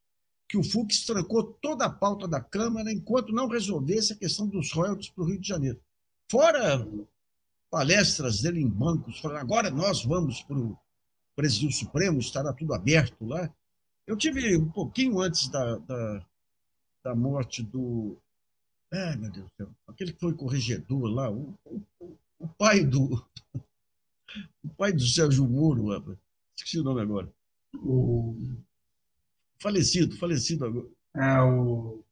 que o Fux trancou toda a pauta da Câmara enquanto não resolvesse a questão dos royalties para o Rio de Janeiro. Fora palestras dele em bancos, falando agora nós vamos para o Presidiu Supremo, estará tudo aberto lá. Eu tive um pouquinho antes da, da, da morte do. Ai, meu Deus do céu, aquele que foi corregedor lá, o, o, o pai do. O pai do Sérgio Moro, esqueci o nome agora o falecido, falecido agora.
É o.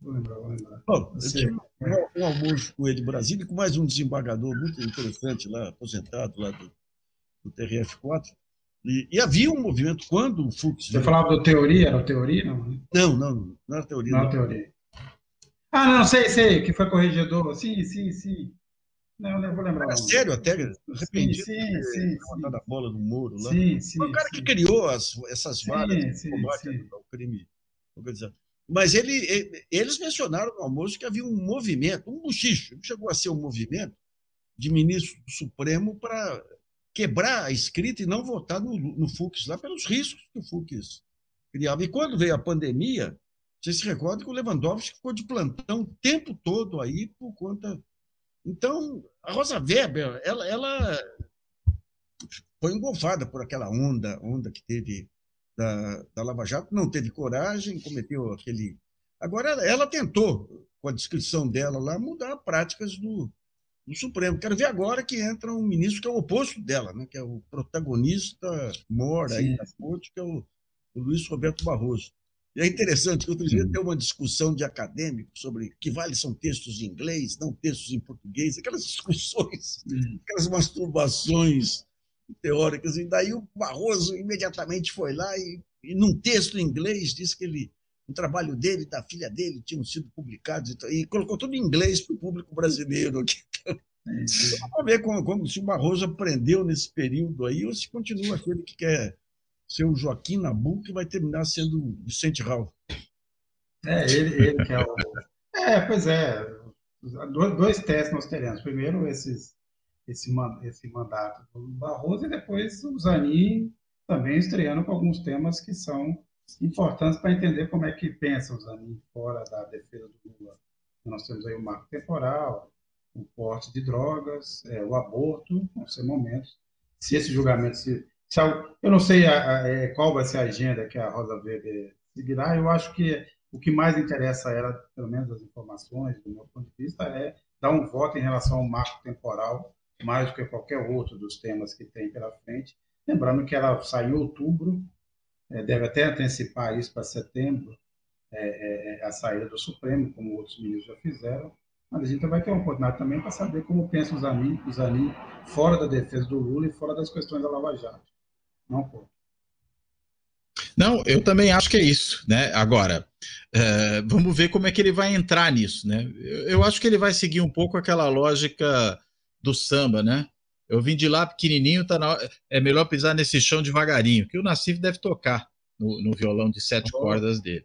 Vou lembrar, vou lembrar. Bom,
eu tive um, um, almoço com ele em Brasília com mais um desembargador muito interessante lá, aposentado lá do, do TRF4. E, e, havia um movimento quando o Fux.
Você falava do teoria? Era teoria? Não,
não, não, não era teoria.
Não, não. teoria. Ah, não, sei, sei, que foi corregedor. Sim, sim, sim. Não, não vou lembrar.
É sério, até arrependido
sim, sim, sim,
sim. da bola no muro lá.
Sim, sim,
Foi o cara
sim.
que criou as, essas vagas
sim,
combate ao crime organizado. Mas ele, eles mencionaram no almoço que havia um movimento, um buchicho, chegou a ser um movimento de ministro do Supremo para quebrar a escrita e não votar no, no Fux lá pelos riscos que o Fux criava. E quando veio a pandemia, você se recorda que o Lewandowski ficou de plantão o tempo todo aí por conta então, a Rosa Weber, ela, ela foi engolfada por aquela onda, onda que teve da, da Lava Jato, não teve coragem, cometeu aquele. Agora, ela, tentou, com a descrição dela lá, mudar práticas do, do Supremo. Quero ver agora que entra um ministro que é o oposto dela, né? que é o protagonista mora aí na corte, que é o, o Luiz Roberto Barroso. E é interessante que outro dia tem uma discussão de acadêmicos sobre que vale são textos em inglês, não textos em português, aquelas discussões, aquelas masturbações teóricas. E daí o Barroso imediatamente foi lá e, e num texto em inglês disse que ele o trabalho dele e da filha dele tinham sido publicados e, e colocou tudo em inglês para o público brasileiro aqui. Vamos ver como, como, se o Barroso aprendeu nesse período aí ou se continua aquele que quer ser o Joaquim Nabuco que vai terminar sendo o Vicente Raul.
É, ele, ele que é o. É, pois é. Dois testes nós teremos. Primeiro, esses, esse, esse mandato do Barroso e depois o Zanin também estreando com alguns temas que são importantes para entender como é que pensa o Zanin fora da defesa do Lula. Nós temos aí o marco temporal, o porte de drogas, é, o aborto, vão ser momentos. Se esse julgamento se eu não sei a, a, é, qual vai ser a agenda que a Rosa Verde seguirá, eu acho que o que mais interessa a ela, pelo menos as informações, do meu ponto de vista, é dar um voto em relação ao marco temporal, mais do que qualquer outro dos temas que tem pela frente. Lembrando que ela saiu em outubro, é, deve até antecipar isso para setembro, é, é, a saída do Supremo, como outros ministros já fizeram, mas a gente vai ter uma oportunidade também para saber como pensam os amigos, os ali fora da defesa do Lula e fora das questões da Lava Jato. Não, pô.
Não, eu também acho que é isso, né? Agora, é, vamos ver como é que ele vai entrar nisso, né? Eu, eu, acho que ele vai seguir um pouco aquela lógica do samba, né? Eu vim de lá pequenininho, tá na, é melhor pisar nesse chão devagarinho, que o Nassif deve tocar no, no violão de sete oh. cordas dele,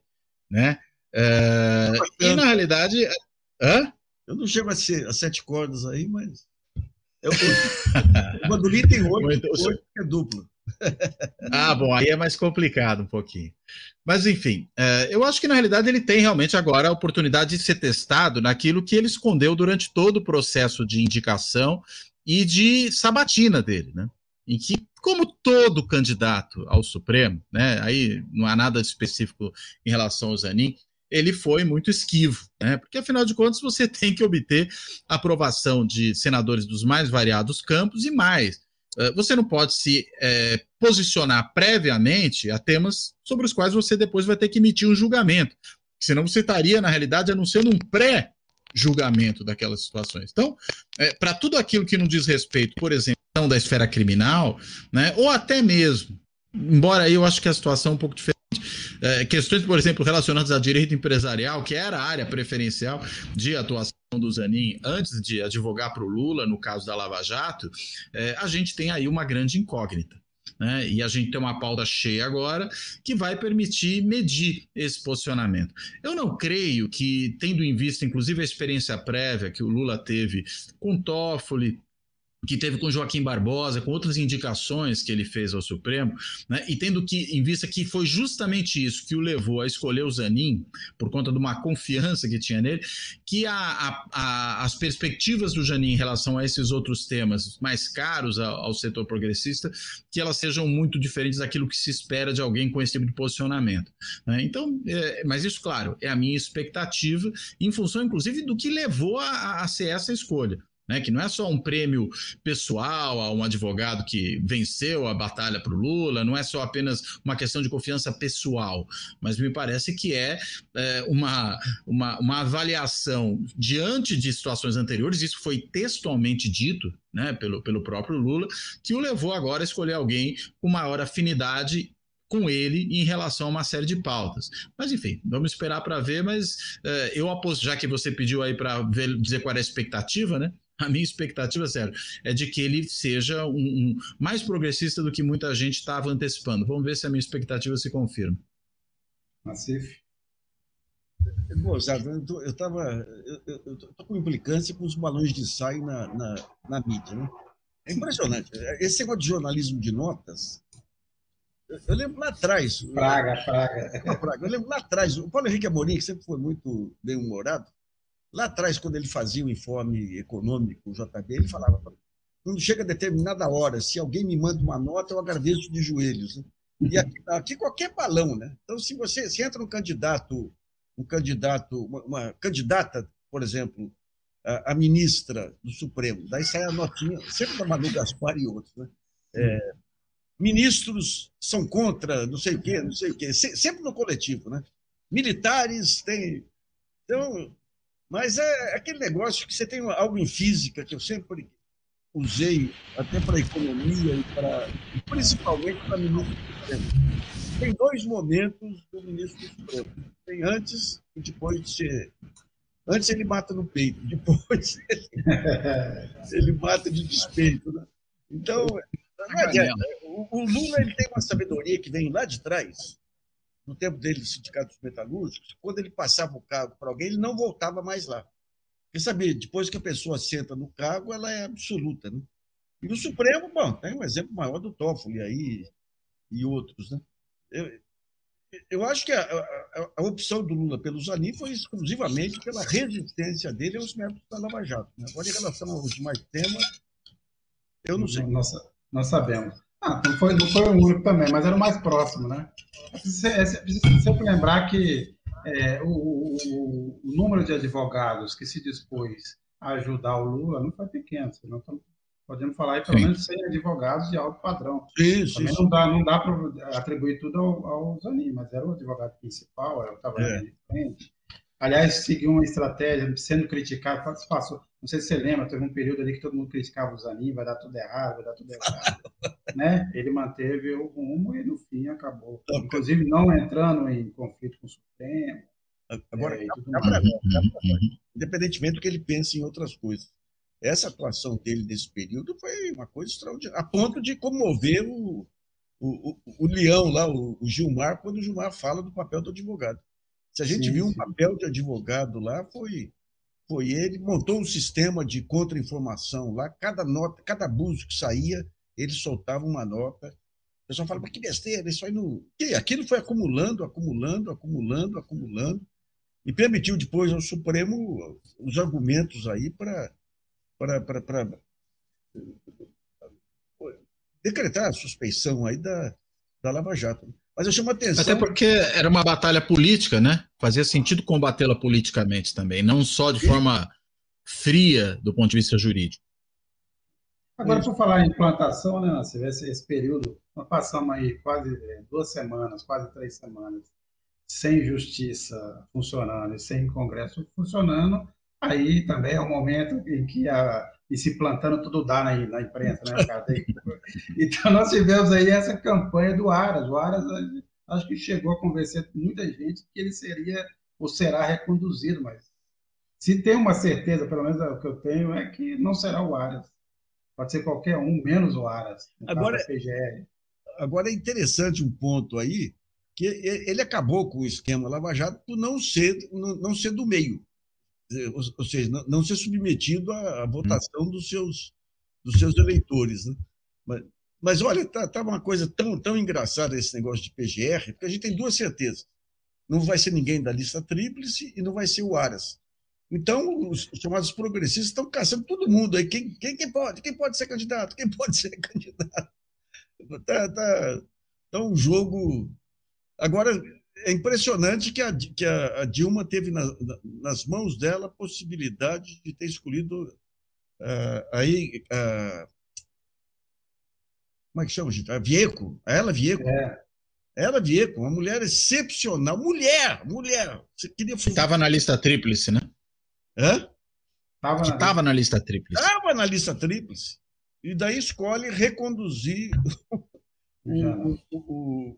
né? É, e na realidade, hã?
Eu não chego a, ser, a sete cordas aí, mas É o, Bandolim tem oito, oito é duplo.
Ah, bom, aí é mais complicado um pouquinho. Mas, enfim, é, eu acho que na realidade ele tem realmente agora a oportunidade de ser testado naquilo que ele escondeu durante todo o processo de indicação e de sabatina dele, né? Em que, como todo candidato ao Supremo, né? Aí não há nada específico em relação ao Zanin, ele foi muito esquivo, né? Porque afinal de contas você tem que obter aprovação de senadores dos mais variados campos e mais você não pode se é, posicionar previamente a temas sobre os quais você depois vai ter que emitir um julgamento. Senão você estaria, na realidade, anunciando um pré-julgamento daquelas situações. Então, é, para tudo aquilo que não diz respeito, por exemplo, da esfera criminal, né, ou até mesmo, embora eu acho que a situação é um pouco diferente é, questões, por exemplo, relacionadas a direito empresarial, que era a área preferencial de atuação do Zanin antes de advogar para o Lula, no caso da Lava Jato, é, a gente tem aí uma grande incógnita. Né? E a gente tem uma pauta cheia agora que vai permitir medir esse posicionamento. Eu não creio que, tendo em vista, inclusive, a experiência prévia que o Lula teve com Toffoli, que teve com Joaquim Barbosa, com outras indicações que ele fez ao Supremo, né, e tendo que, em vista que foi justamente isso que o levou a escolher o Zanin, por conta de uma confiança que tinha nele, que a, a, a, as perspectivas do Zanin em relação a esses outros temas mais caros ao, ao, setor progressista, que elas sejam muito diferentes daquilo que se espera de alguém com esse tipo de posicionamento. Né? Então, é, mas isso, claro, é a minha expectativa, em função, inclusive, do que levou a, a ser essa escolha né? Que não é só um prêmio pessoal a um advogado que venceu a batalha para o Lula, não é só apenas uma questão de confiança pessoal, mas me parece que é, é uma, uma, uma avaliação diante de situações anteriores, isso foi textualmente dito né, pelo, pelo próprio Lula, que o levou agora a escolher alguém com maior afinidade com ele em relação a uma série de pautas. Mas enfim, vamos esperar para ver, mas uh, eu aposto, já que você pediu aí para dizer qual era a expectativa, né? A minha expectativa, sério, é de que ele seja um, um mais progressista do que muita gente estava antecipando. Vamos ver se a minha expectativa se confirma.
Macif?
Gozado, eu estava. Eu estou com implicância com os balões de saio na, na, na mídia. Né? É impressionante. Esse negócio de jornalismo de notas. Eu, eu lembro lá atrás.
Praga, praga.
praga. Eu lembro lá atrás. O Paulo Henrique Amorim, que sempre foi muito bem-humorado, Lá atrás, quando ele fazia o informe econômico, o JB, ele falava: quando chega a determinada hora, se alguém me manda uma nota, eu agradeço de joelhos. Né? E aqui, aqui, qualquer balão, né? Então, se você se entra um candidato, um candidato, uma, uma candidata, por exemplo, a, a, ministra do Supremo, daí sai a notinha, sempre da Manu Gaspar e outros, né? É, ministros são contra, não sei o quê, não sei o quê, sempre no coletivo, né? Militares têm. Então, mas é aquele negócio que você tem algo em física que eu sempre usei até para economia e para principalmente para ministro do Supremo. Tem dois momentos do ministro do Supremo. Tem antes e depois de ser. Antes ele mata no peito, depois ele, ele mata de despeito. Né? Então, o, Lula ele tem uma sabedoria que vem lá de trás, no tempo dele do Sindicato dos Metalúrgicos, quando ele passava o cargo para alguém, ele não voltava mais lá. Porque, sabe, depois que a pessoa senta no cargo, ela é absoluta, né? E no Supremo, bom, tem um exemplo maior do Toffoli aí e outros, né? Eu, eu acho que a, a, a, opção do Lula pelo Zanin foi exclusivamente pela resistência dele aos métodos da Lava Jato. Né? Agora, em relação aos demais temas, eu não sei.
Nós, nós sabemos. Ah, não foi, não foi o único também, mas era o mais próximo, né? Precisa sempre lembrar que é, o, o, o, número de advogados que se dispôs a ajudar o Lula não foi pequeno, senão estamos podemos falar aí pelo sim. menos 100 advogados de alto padrão.
Isso,
Também
isso.
não dá, não dá para atribuir tudo ao, ao Zanin, mas era o advogado principal, era o estava é. de frente. Aliás, seguiu uma estratégia, sendo criticado, passou, não sei se você lembra, teve um período ali que todo mundo criticava o Zanin, vai dar tudo errado, vai dar tudo errado. né? Ele manteve o rumo e no fim acabou. Então, Inclusive não entrando em conflito com o Supremo.
Agora, é, uhum. independentemente do que ele pense em outras coisas. Essa atuação dele nesse período foi uma coisa extraordinária, a ponto de comover o, o, o, o leão lá, o, o, Gilmar, quando o Gilmar fala do papel do advogado. Se a gente sim, viu sim. um papel de advogado lá, foi foi ele, montou um sistema de contra-informação lá, cada nota, cada abuso que saía, ele soltava uma nota. O pessoal fala, mas que besteira, isso aí não. E aquilo foi acumulando, acumulando, acumulando, acumulando, e permitiu depois ao Supremo os argumentos aí para decretar a suspeição aí da, da Lava Jato. Mas eu chamo a atenção.
Até porque era uma batalha política, né? Fazia sentido combatê-la politicamente também, não só de forma fria do ponto de vista jurídico.
Agora, por falar em implantação, né, vê esse, esse período, nós passamos aí quase é, duas semanas, quase três semanas, sem justiça funcionando e sem Congresso funcionando, aí também é um momento em que a, e se plantando tudo dá na, na imprensa, né, cara? então nós tivemos aí essa campanha do Aras. O Aras acho que chegou a convencer muita gente que ele seria ou será reconduzido, mas se tem uma certeza, pelo menos é o que eu tenho, é que não será o Aras. Pode ser qualquer um, menos o Aras.
Agora, PGR. agora é interessante um ponto aí, que ele acabou com o esquema Lava Jato por não ser, não ser do meio ou seja, não, ser submetido à, votação dos seus, dos seus eleitores. Né? Mas, mas olha, tá, tá uma coisa tão, tão engraçada esse negócio de PGR, porque a gente tem duas certezas. Não vai ser ninguém da lista tríplice e não vai ser o Aras. Então, os chamados progressistas estão caçando todo mundo aí. Quem, quem, quem pode? Quem pode ser candidato? Quem pode ser candidato? Tá, tá, tá um jogo. Agora, é impressionante que a, que a, Dilma teve na, nas mãos dela a possibilidade de ter escolhido uh, aí. Uh, como é que chama, gente? A Vieco, a ela Vieco. É. Ela Vieco, uma mulher excepcional. Mulher, mulher.
Você queria Estava na lista tríplice, né?
Hã?
Tava que estava na lista tríplice.
Estava na lista tríplice. E daí escolhe reconduzir o, o, o,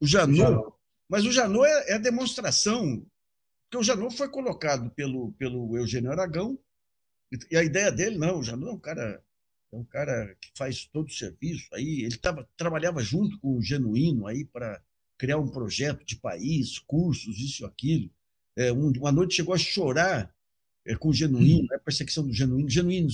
o Janot mas o Janot é, é a demonstração, porque o Janot foi colocado pelo, pelo Eugênio Aragão, e a ideia dele, não, o Janot é um cara, é um cara que faz todo o serviço aí, ele tava, trabalhava junto com o Genuíno aí para criar um projeto de país, cursos, isso e aquilo. É, um, uma noite chegou a chorar é, com o Genuíno, a perseguição do Genuíno. Genuíno,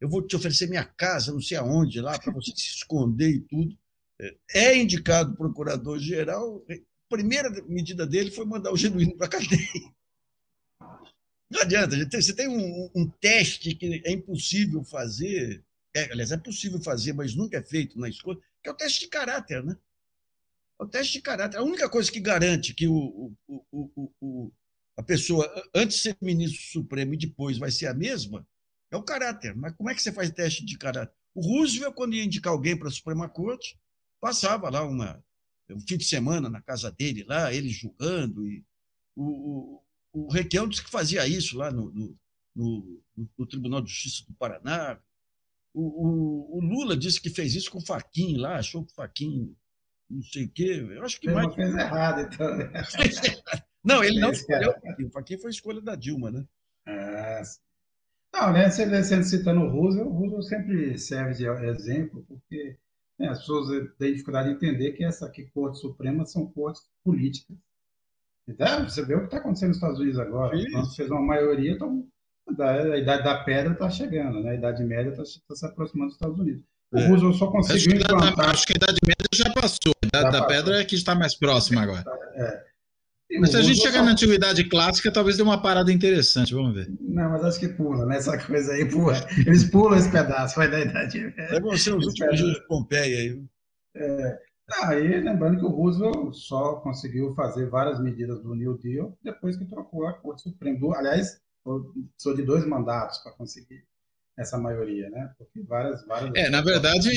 eu vou te oferecer minha casa, não sei aonde, lá, para você se esconder e tudo. É, é indicado procurador-geral, primeira medida dele foi mandar o genuíno para a cadeia. Não adianta, você tem um, um, teste que é impossível fazer, é, aliás, é possível fazer, mas nunca é feito na escola, que é o teste de caráter, né? É o teste de caráter. A única coisa que garante que o, o, o, o a pessoa, antes de ser ministro supremo e depois vai ser a mesma, é o caráter. Mas como é que você faz teste de caráter? O Roosevelt, quando ia indicar alguém para a Suprema Corte, passava lá uma, um fim de semana na casa dele lá, ele julgando. E o, o, o Requião disse que fazia isso lá no, no, no, no Tribunal de Justiça do Paraná. O, o, o, Lula disse que fez isso com o Faquin lá, achou que o Faquin não sei o quê. Eu acho que
Ele
mais.
fez errado, então. Né?
não, ele não escolheu o Faquin. O Faquin foi a escolha da Dilma, né?
É, não, né? Você citando o Roosevelt, o Roosevelt sempre serve de exemplo, porque é, as pessoas têm dificuldade de entender que essa aqui, Corte Suprema são cortes políticas. Então, você vê o que está acontecendo nos Estados Unidos agora. Nós fez uma maioria, então, a idade da pedra está chegando, né? a idade média está tá se aproximando dos Estados Unidos. O é. Roosevelt só conseguiu
acho implantar... acho que a idade média já passou. A idade já da passou. pedra é que está mais próxima agora. É. Mas se a gente chegar só... na antiguidade clássica, talvez dê uma parada interessante, vamos ver.
Não, mas acho que pula, né? Essa coisa aí pula. Eles pulam esse pedaço, vai da idade.
É você os últimos dias de Pompeia aí.
É. Aí, lembrando que o Roosevelt só conseguiu fazer várias medidas do New Deal depois que trocou a Corte Suprema. Aliás, precisou de dois mandatos para conseguir essa maioria, né? Porque várias, várias.
É, na verdade,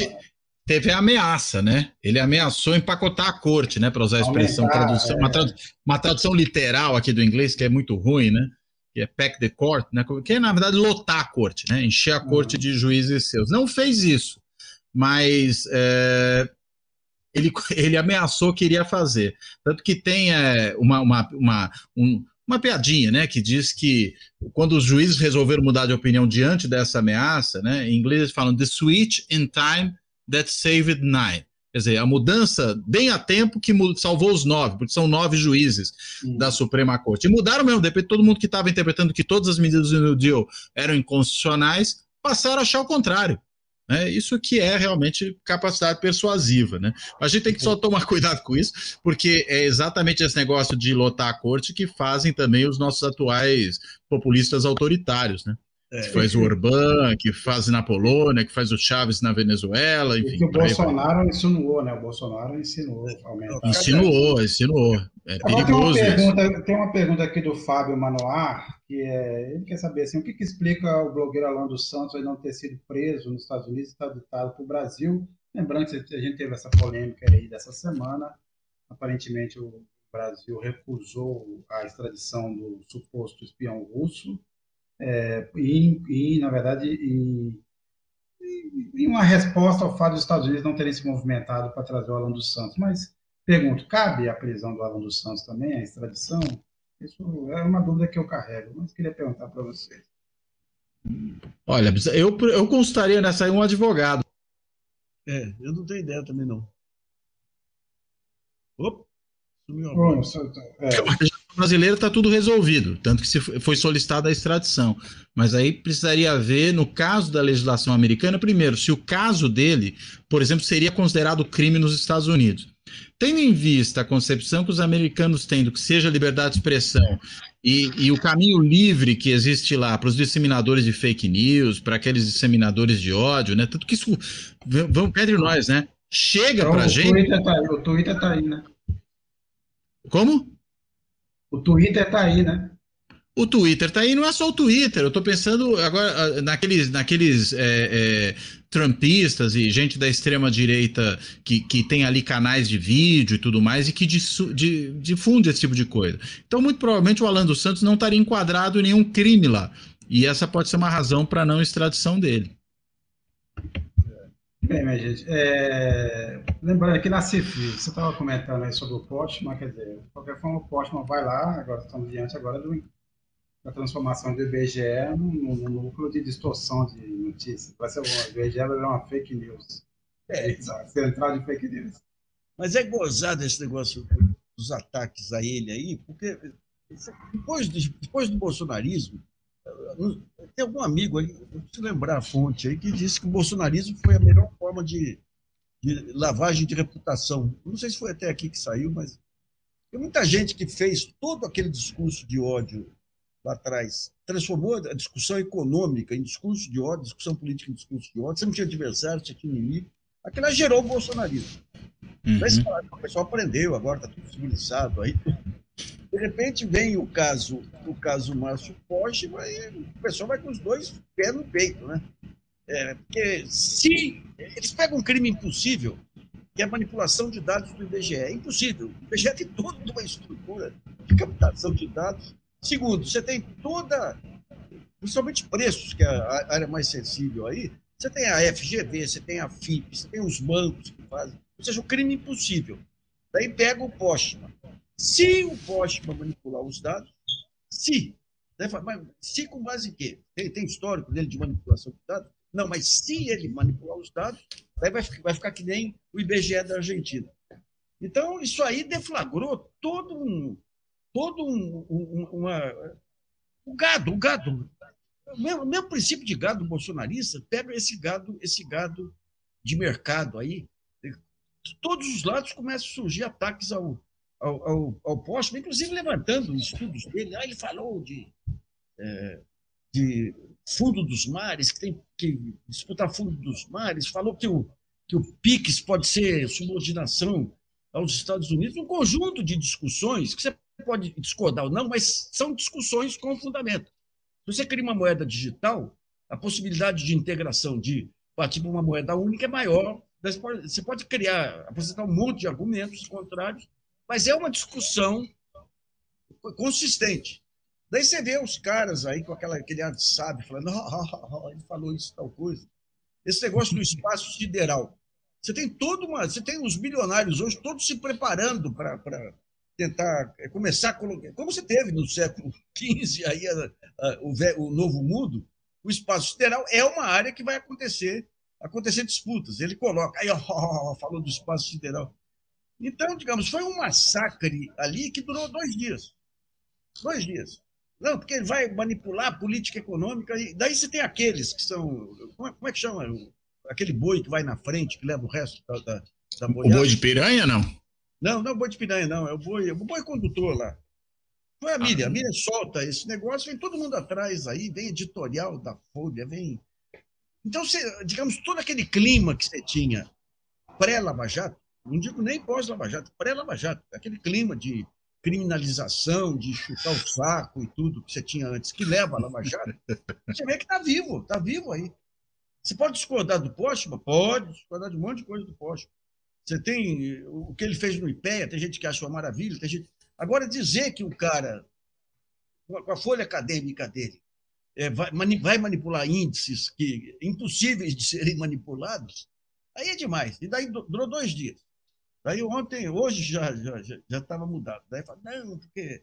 teve a ameaça, né? Ele ameaçou empacotar a corte, né? Para usar a expressão, Aumentar, tradução, é. uma, tradu uma, tradução literal aqui do inglês, que é muito ruim, né? Que é pack the court, né? Que é, na verdade, lotar a corte, né? Encher a corte uhum. de juízes seus. Não fez isso, mas é, ele, ele ameaçou que iria fazer. Tanto que tem é, uma, uma, uma, um, uma piadinha, né, que diz que quando os juízes resolveram mudar de opinião diante dessa ameaça, né, em inglês eles falam the switch in time that saved nine. Quer dizer, a mudança bem a tempo que salvou os nove, porque são nove juízes uhum. da Suprema Corte. E mudaram mesmo, depois todo mundo que estava interpretando que todas as medidas do New Deal eram inconstitucionais, passaram a achar o contrário. Né? Isso que é realmente capacidade persuasiva. Né? A gente tem que só tomar cuidado com isso, porque é exatamente esse negócio de lotar a corte que fazem também os nossos atuais populistas autoritários. Né? É, que faz o Orbán, que faz na Polônia, que faz o Chaves na Venezuela, enfim.
o Bolsonaro insinuou, né? O Bolsonaro insinuou.
Aumentar. Insinuou, insinuou. É perigoso
tem uma, pergunta, tem uma pergunta aqui do Fábio Manoar, que é, ele quer saber assim, o que, que explica o blogueiro Alan dos Santos não ter sido preso nos Estados Unidos e extraditado para o Brasil? Lembrando que a gente teve essa polêmica aí dessa semana. Aparentemente o Brasil recusou a extradição do suposto espião russo é, e, e, na verdade, e, e, uma resposta ao fato dos Estados Unidos não terem se movimentado para trazer o Alan dos Santos. Mas pergunto, cabe a prisão do Alan dos Santos também, a extradição? Isso é uma dúvida que eu carrego, mas queria perguntar para vocês.
Olha, eu, eu constaria nessa aí um advogado.
É, eu não tenho ideia também não.
Opa! Bom, é. Brasileiro está tudo resolvido, tanto que se foi solicitada a extradição. Mas aí precisaria ver, no caso da legislação americana, primeiro, se o caso dele, por exemplo, seria considerado crime nos Estados Unidos. Tendo em vista a concepção que os americanos têm do que seja liberdade de expressão e, e o caminho livre que existe lá para os disseminadores de fake news, para aqueles disseminadores de ódio, né? Tanto que isso, vamos, entre nós, né? Chega então, para gente.
Twitter tá aí, o Twitter está aí, né?
Como?
O Twitter está aí, né?
O Twitter está aí, não é só o Twitter. Eu estou pensando agora ah, naqueles, naqueles é, é, trumpistas e gente da extrema direita que, que tem ali canais de vídeo e tudo mais e que difunde esse tipo de coisa. Então, muito provavelmente, o Alan dos Santos não estaria enquadrado em nenhum crime lá. E essa pode ser uma razão para não extradição dele.
Bem, minha gente, é... lembrando aqui na CIF, você estava comentando aí sobre o Postman, quer dizer, de qualquer forma o Postman vai lá, agora estamos diante agora do, da transformação do IBGE no, núcleo de distorção de notícias. Vai ser bom, o IBGE vai virar uma fake news. É, central de fake news.
Mas é gozado esse negócio dos ataques a ele aí, porque depois, de, depois do bolsonarismo, tem algum amigo aí, se lembrar a fonte aí, que disse que o bolsonarismo foi a melhor forma de, de lavagem de reputação. Não sei se foi até aqui que saiu, mas tem muita gente que fez todo aquele discurso de ódio lá atrás, transformou a discussão econômica em discurso de ódio, discussão política em discurso de ódio, você não tinha adversário, você tinha inimigo. Aquilo gerou o bolsonarismo. Uhum. Daí o pessoal aprendeu, agora está tudo civilizado, aí de repente vem o caso, o caso Márcio Porsche, e o pessoal vai com os dois pés no peito, né? É, porque se eles pegam um crime impossível, que é a manipulação de dados do IBGE, é impossível. O IBGE tem toda uma estrutura de captação de dados. Segundo, você tem toda, principalmente preços, que é a área mais sensível aí, você tem a FGV, você tem a FIP, você tem os bancos que fazem, ou seja, o crime impossível. Daí pega o Postman, se o Postman manipular os dados, se, né, mas se com base em quê? Tem, tem histórico dele de manipulação de dados? Não, mas se ele manipular os dados, aí vai, vai ficar que nem o IBGE da Argentina. Então, isso aí deflagrou todo um. Todo um, um uma, o gado, o gado. O meu, o meu princípio de gado bolsonarista pega esse gado, esse gado de mercado aí. De todos os lados começam a surgir ataques ao, ao, ao, ao Postman, inclusive levantando estudos dele. Ah, ele falou de, é, de fundo dos mares, que tem que disputar fundo dos mares, falou que o, que o PIX pode ser subordinação aos Estados Unidos, um conjunto de discussões que você pode discordar ou não, mas são discussões com fundamento. Se você cria uma moeda digital, a possibilidade de integração de partir para uma moeda única é maior. Você pode criar, apresentar um monte de argumentos contrários mas é uma discussão consistente. Daí você vê os caras aí com aquela, aquele ar de sábio, falando, oh, ele falou isso, tal coisa. Esse negócio do espaço sideral. Você tem toda uma. Você tem os milionários hoje todos se preparando para tentar é, começar a colocar. Como você teve no século XV aí, a, a, o, o novo mundo, o espaço sideral é uma área que vai acontecer acontecer disputas. Ele coloca, aí, ó, falou do espaço sideral. Então, digamos, foi um massacre ali que durou dois dias. Dois dias. Não, porque ele vai manipular a política econômica. E daí você tem aqueles que são. Como é, como é que chama? Aquele boi que vai na frente, que leva o resto da, da,
da O boi de piranha, não?
Não, não é o boi de piranha, não. É o boi, o boi condutor lá. Foi a mídia. Ah. A mídia solta esse negócio, vem todo mundo atrás aí, vem editorial da Folha, vem. Então, você, digamos, todo aquele clima que você tinha pré-Lava Jato, não digo nem pós-Lava Jato, pré-Lava Jato, aquele clima de criminalização, de chutar o saco e tudo que você tinha antes, que leva a Lava Jato, você vê que está vivo, está vivo aí. Você pode discordar do Postman? Pode discordar de um monte de coisa do Postman. Você tem o que ele fez no IPEA, tem gente que acha uma maravilha, tem gente... Agora, dizer que o cara, com a folha acadêmica dele, é, vai, vai, manipular índices que impossíveis de serem manipulados, aí é demais. E daí durou dois dias. Daí ontem, hoje já já já estava mudado. Daí fala, não, porque.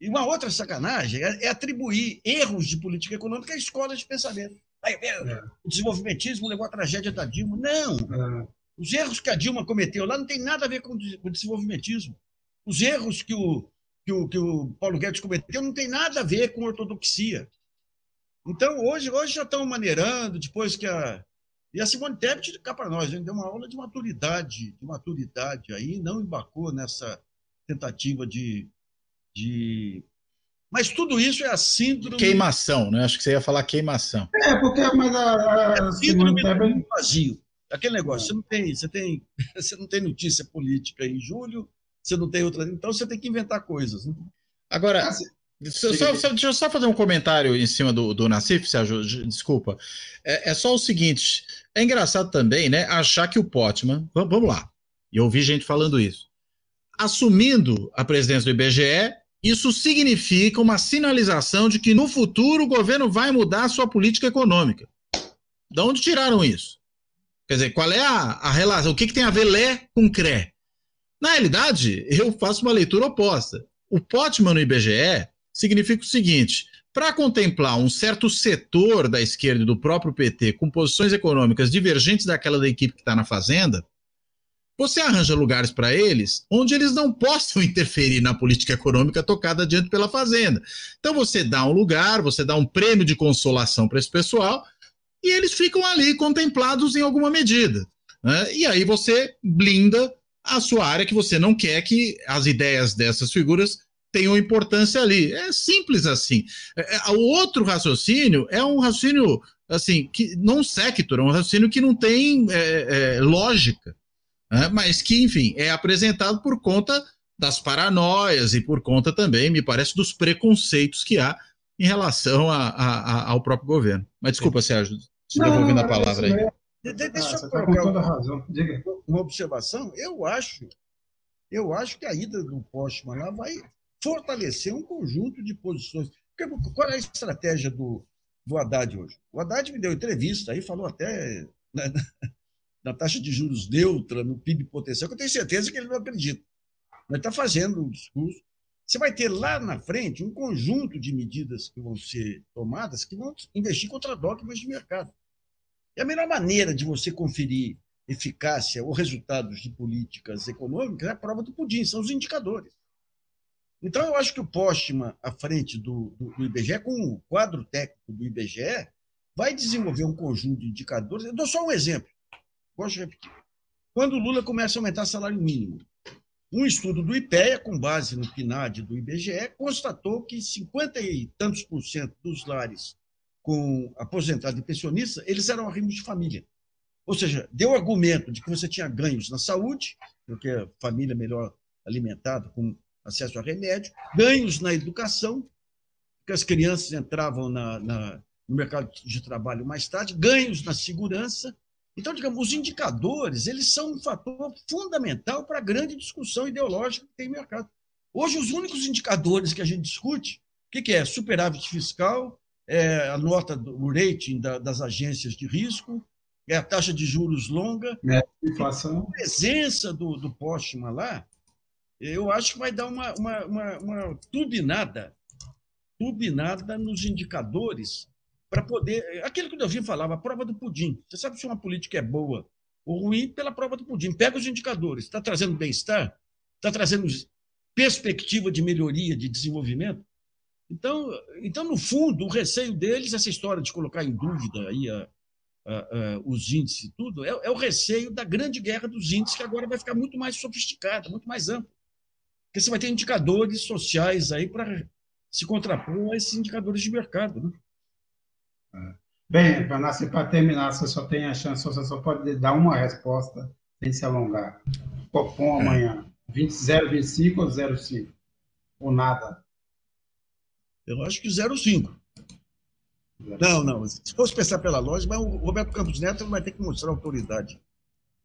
E uma outra sacanagem é, é, atribuir erros de política econômica à escola de pensamento. Aí, é. O desenvolvimentismo levou à tragédia da Dilma. Não! É. Os erros que a Dilma cometeu lá não tem nada a ver com o desenvolvimentismo. Os erros que o, que o, que o Paulo Guedes cometeu não tem nada a ver com ortodoxia. Então, hoje, hoje já estão maneirando, depois que a. E a Simone Tebet cá para nós, deu uma aula de maturidade, de maturidade aí, não embarcou nessa tentativa de, de mas tudo isso é a síndrome.
Queimação, né? Acho que você ia falar queimação.
É, porque mas a, a,
é a síndrome Tebet... vazio. Aquele negócio, você não tem, você tem, você não tem notícia política em julho, você não tem outra. Então você tem que inventar coisas. Né?
Agora, ah, só, só, deixa eu só fazer um comentário em cima do, do Nassif, Sérgio, desculpa. É, é, só o seguinte: é engraçado também, né? Achar que o Potman. Vamos lá. E eu ouvi gente falando isso. Assumindo a presidência do IBGE, isso significa uma sinalização de que no futuro o governo vai mudar a sua política econômica. De onde tiraram isso? Quer dizer, qual é a, a relação? O que, que tem a ver Lé com CRE? Na realidade, eu faço uma leitura oposta. O Potman no IBGE significa o seguinte: para contemplar um certo setor da esquerda e do próprio PT com posições econômicas divergentes daquela da equipe que está na Fazenda, você arranja lugares para eles onde eles não possam interferir na política econômica tocada adiante pela Fazenda. Então você dá um lugar, você dá um prêmio de consolação para esse pessoal e eles ficam ali contemplados em alguma medida. Né? E aí você blinda a sua área que você não quer que as ideias dessas figuras tenham importância ali. É simples assim. É, é, o outro raciocínio é um raciocínio assim que não sector, é um raciocínio que não tem é, é, lógica, né? mas que, enfim, é apresentado por conta das paranoias e por conta também, me parece, dos preconceitos que há em relação a, a, a, ao próprio governo. Mas desculpa, Sérgio, te não, devolvendo a palavra aí.
De, de, deixa ah, eu tá colocar razão. Diga. uma observação. Eu acho, eu acho que a ida do Postman lá vai fortalecer um conjunto de posições. Porque, qual é a estratégia do, do Haddad hoje? O Haddad me deu entrevista, aí falou até na, na taxa de juros neutra, no PIB potencial, que eu tenho certeza que ele não acredita. Mas está fazendo um discurso. Você vai ter lá na frente um conjunto de medidas que vão ser tomadas que vão investir contra dogmas de mercado. E a melhor maneira de você conferir eficácia ou resultados de políticas econômicas é a prova do pudim, são os indicadores. Então, eu acho que o Postman, à frente do, do, do, IBGE, com o quadro técnico do IBGE, vai desenvolver um conjunto de indicadores. Eu dou só um exemplo. Gosto de repetir. Quando o Lula começa a aumentar salário mínimo, um estudo do IPEA, com base no PNAD do IBGE, constatou que 50 e tantos por cento dos lares com aposentado e pensionista, eles eram arrimos de família. Ou seja, deu argumento de que você tinha ganhos na saúde, porque a família melhor alimentada, com acesso a remédio, ganhos na educação, porque as crianças entravam na, na, no mercado de trabalho mais tarde, ganhos na segurança. Então, digamos, os indicadores, eles são um fator fundamental para a grande discussão ideológica que tem no mercado. Hoje, os únicos indicadores que a gente discute, o que, que é? Superávit fiscal, é a nota, o rating da, das agências de risco, é a taxa de juros longa, é a inflação. A presença do, do Postman lá, eu acho que vai dar uma, uma, uma, uma turbinada, turbinada nos indicadores para poder. Aquilo que o Delfim falava, a prova do pudim. Você sabe se uma política é boa ou ruim pela prova do pudim. Pega os indicadores. Está trazendo bem-estar? Está trazendo perspectiva de melhoria, de desenvolvimento? Então, então, no fundo, o receio deles, essa história de colocar em dúvida aí a, a, a, os índices e tudo, é, é, o receio da grande guerra dos índices, que agora vai ficar muito mais sofisticada, muito mais ampla. Porque você vai ter indicadores sociais aí para se contrapor a esses indicadores de mercado. Né?
É. Bem, Vanassi, para terminar, você só tem a chance, você só pode dar uma resposta sem se alongar. Copom é. amanhã, 20, 0,25 ou 0,5? Ou nada?
Eu acho que 0,5. Não, não. Se fosse pensar pela lógica, mas o Roberto Campos Neto vai ter que mostrar autoridade.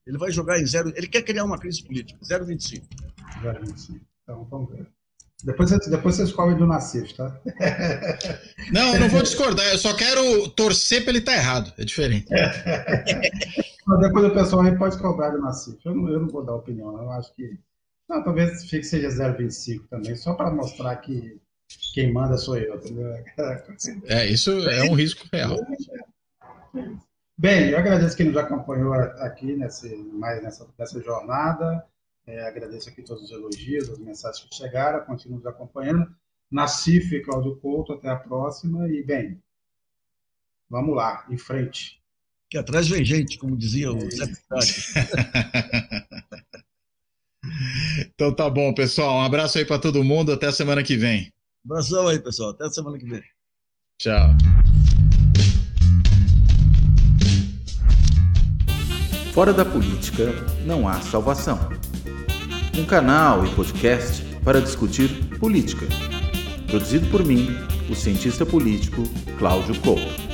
Ele vai jogar em zero. Ele quer criar uma crise política. 0,25.
0,25. Então, vamos ver. Depois, depois vocês comem do Nassif, tá?
Não, eu não vou discordar. Eu só quero torcer para ele estar tá errado. É diferente.
depois o pessoal aí pode cobrar do Nassif. Eu não, eu não vou dar opinião. Eu acho que. Não, talvez fique seja 0,25 também, só para mostrar que quem manda sou eu, entendeu?
É, isso é um risco real.
Bem, eu agradeço quem nos acompanhou aqui nesse, mais nessa, nessa jornada. É, agradeço aqui todos os elogios, as mensagens que chegaram, continuem nos acompanhando. Nacife, Cláudio Couto, até a próxima. E, bem, vamos lá, em frente.
Que atrás vem gente, como dizia o Zé
Então tá bom, pessoal. Um abraço aí para todo mundo. Até a semana que vem.
Abração aí, pessoal. Até a semana que vem.
Tchau.
Fora da política não há salvação. Um canal e podcast para discutir política. Produzido por mim, o cientista político Cláudio Couto.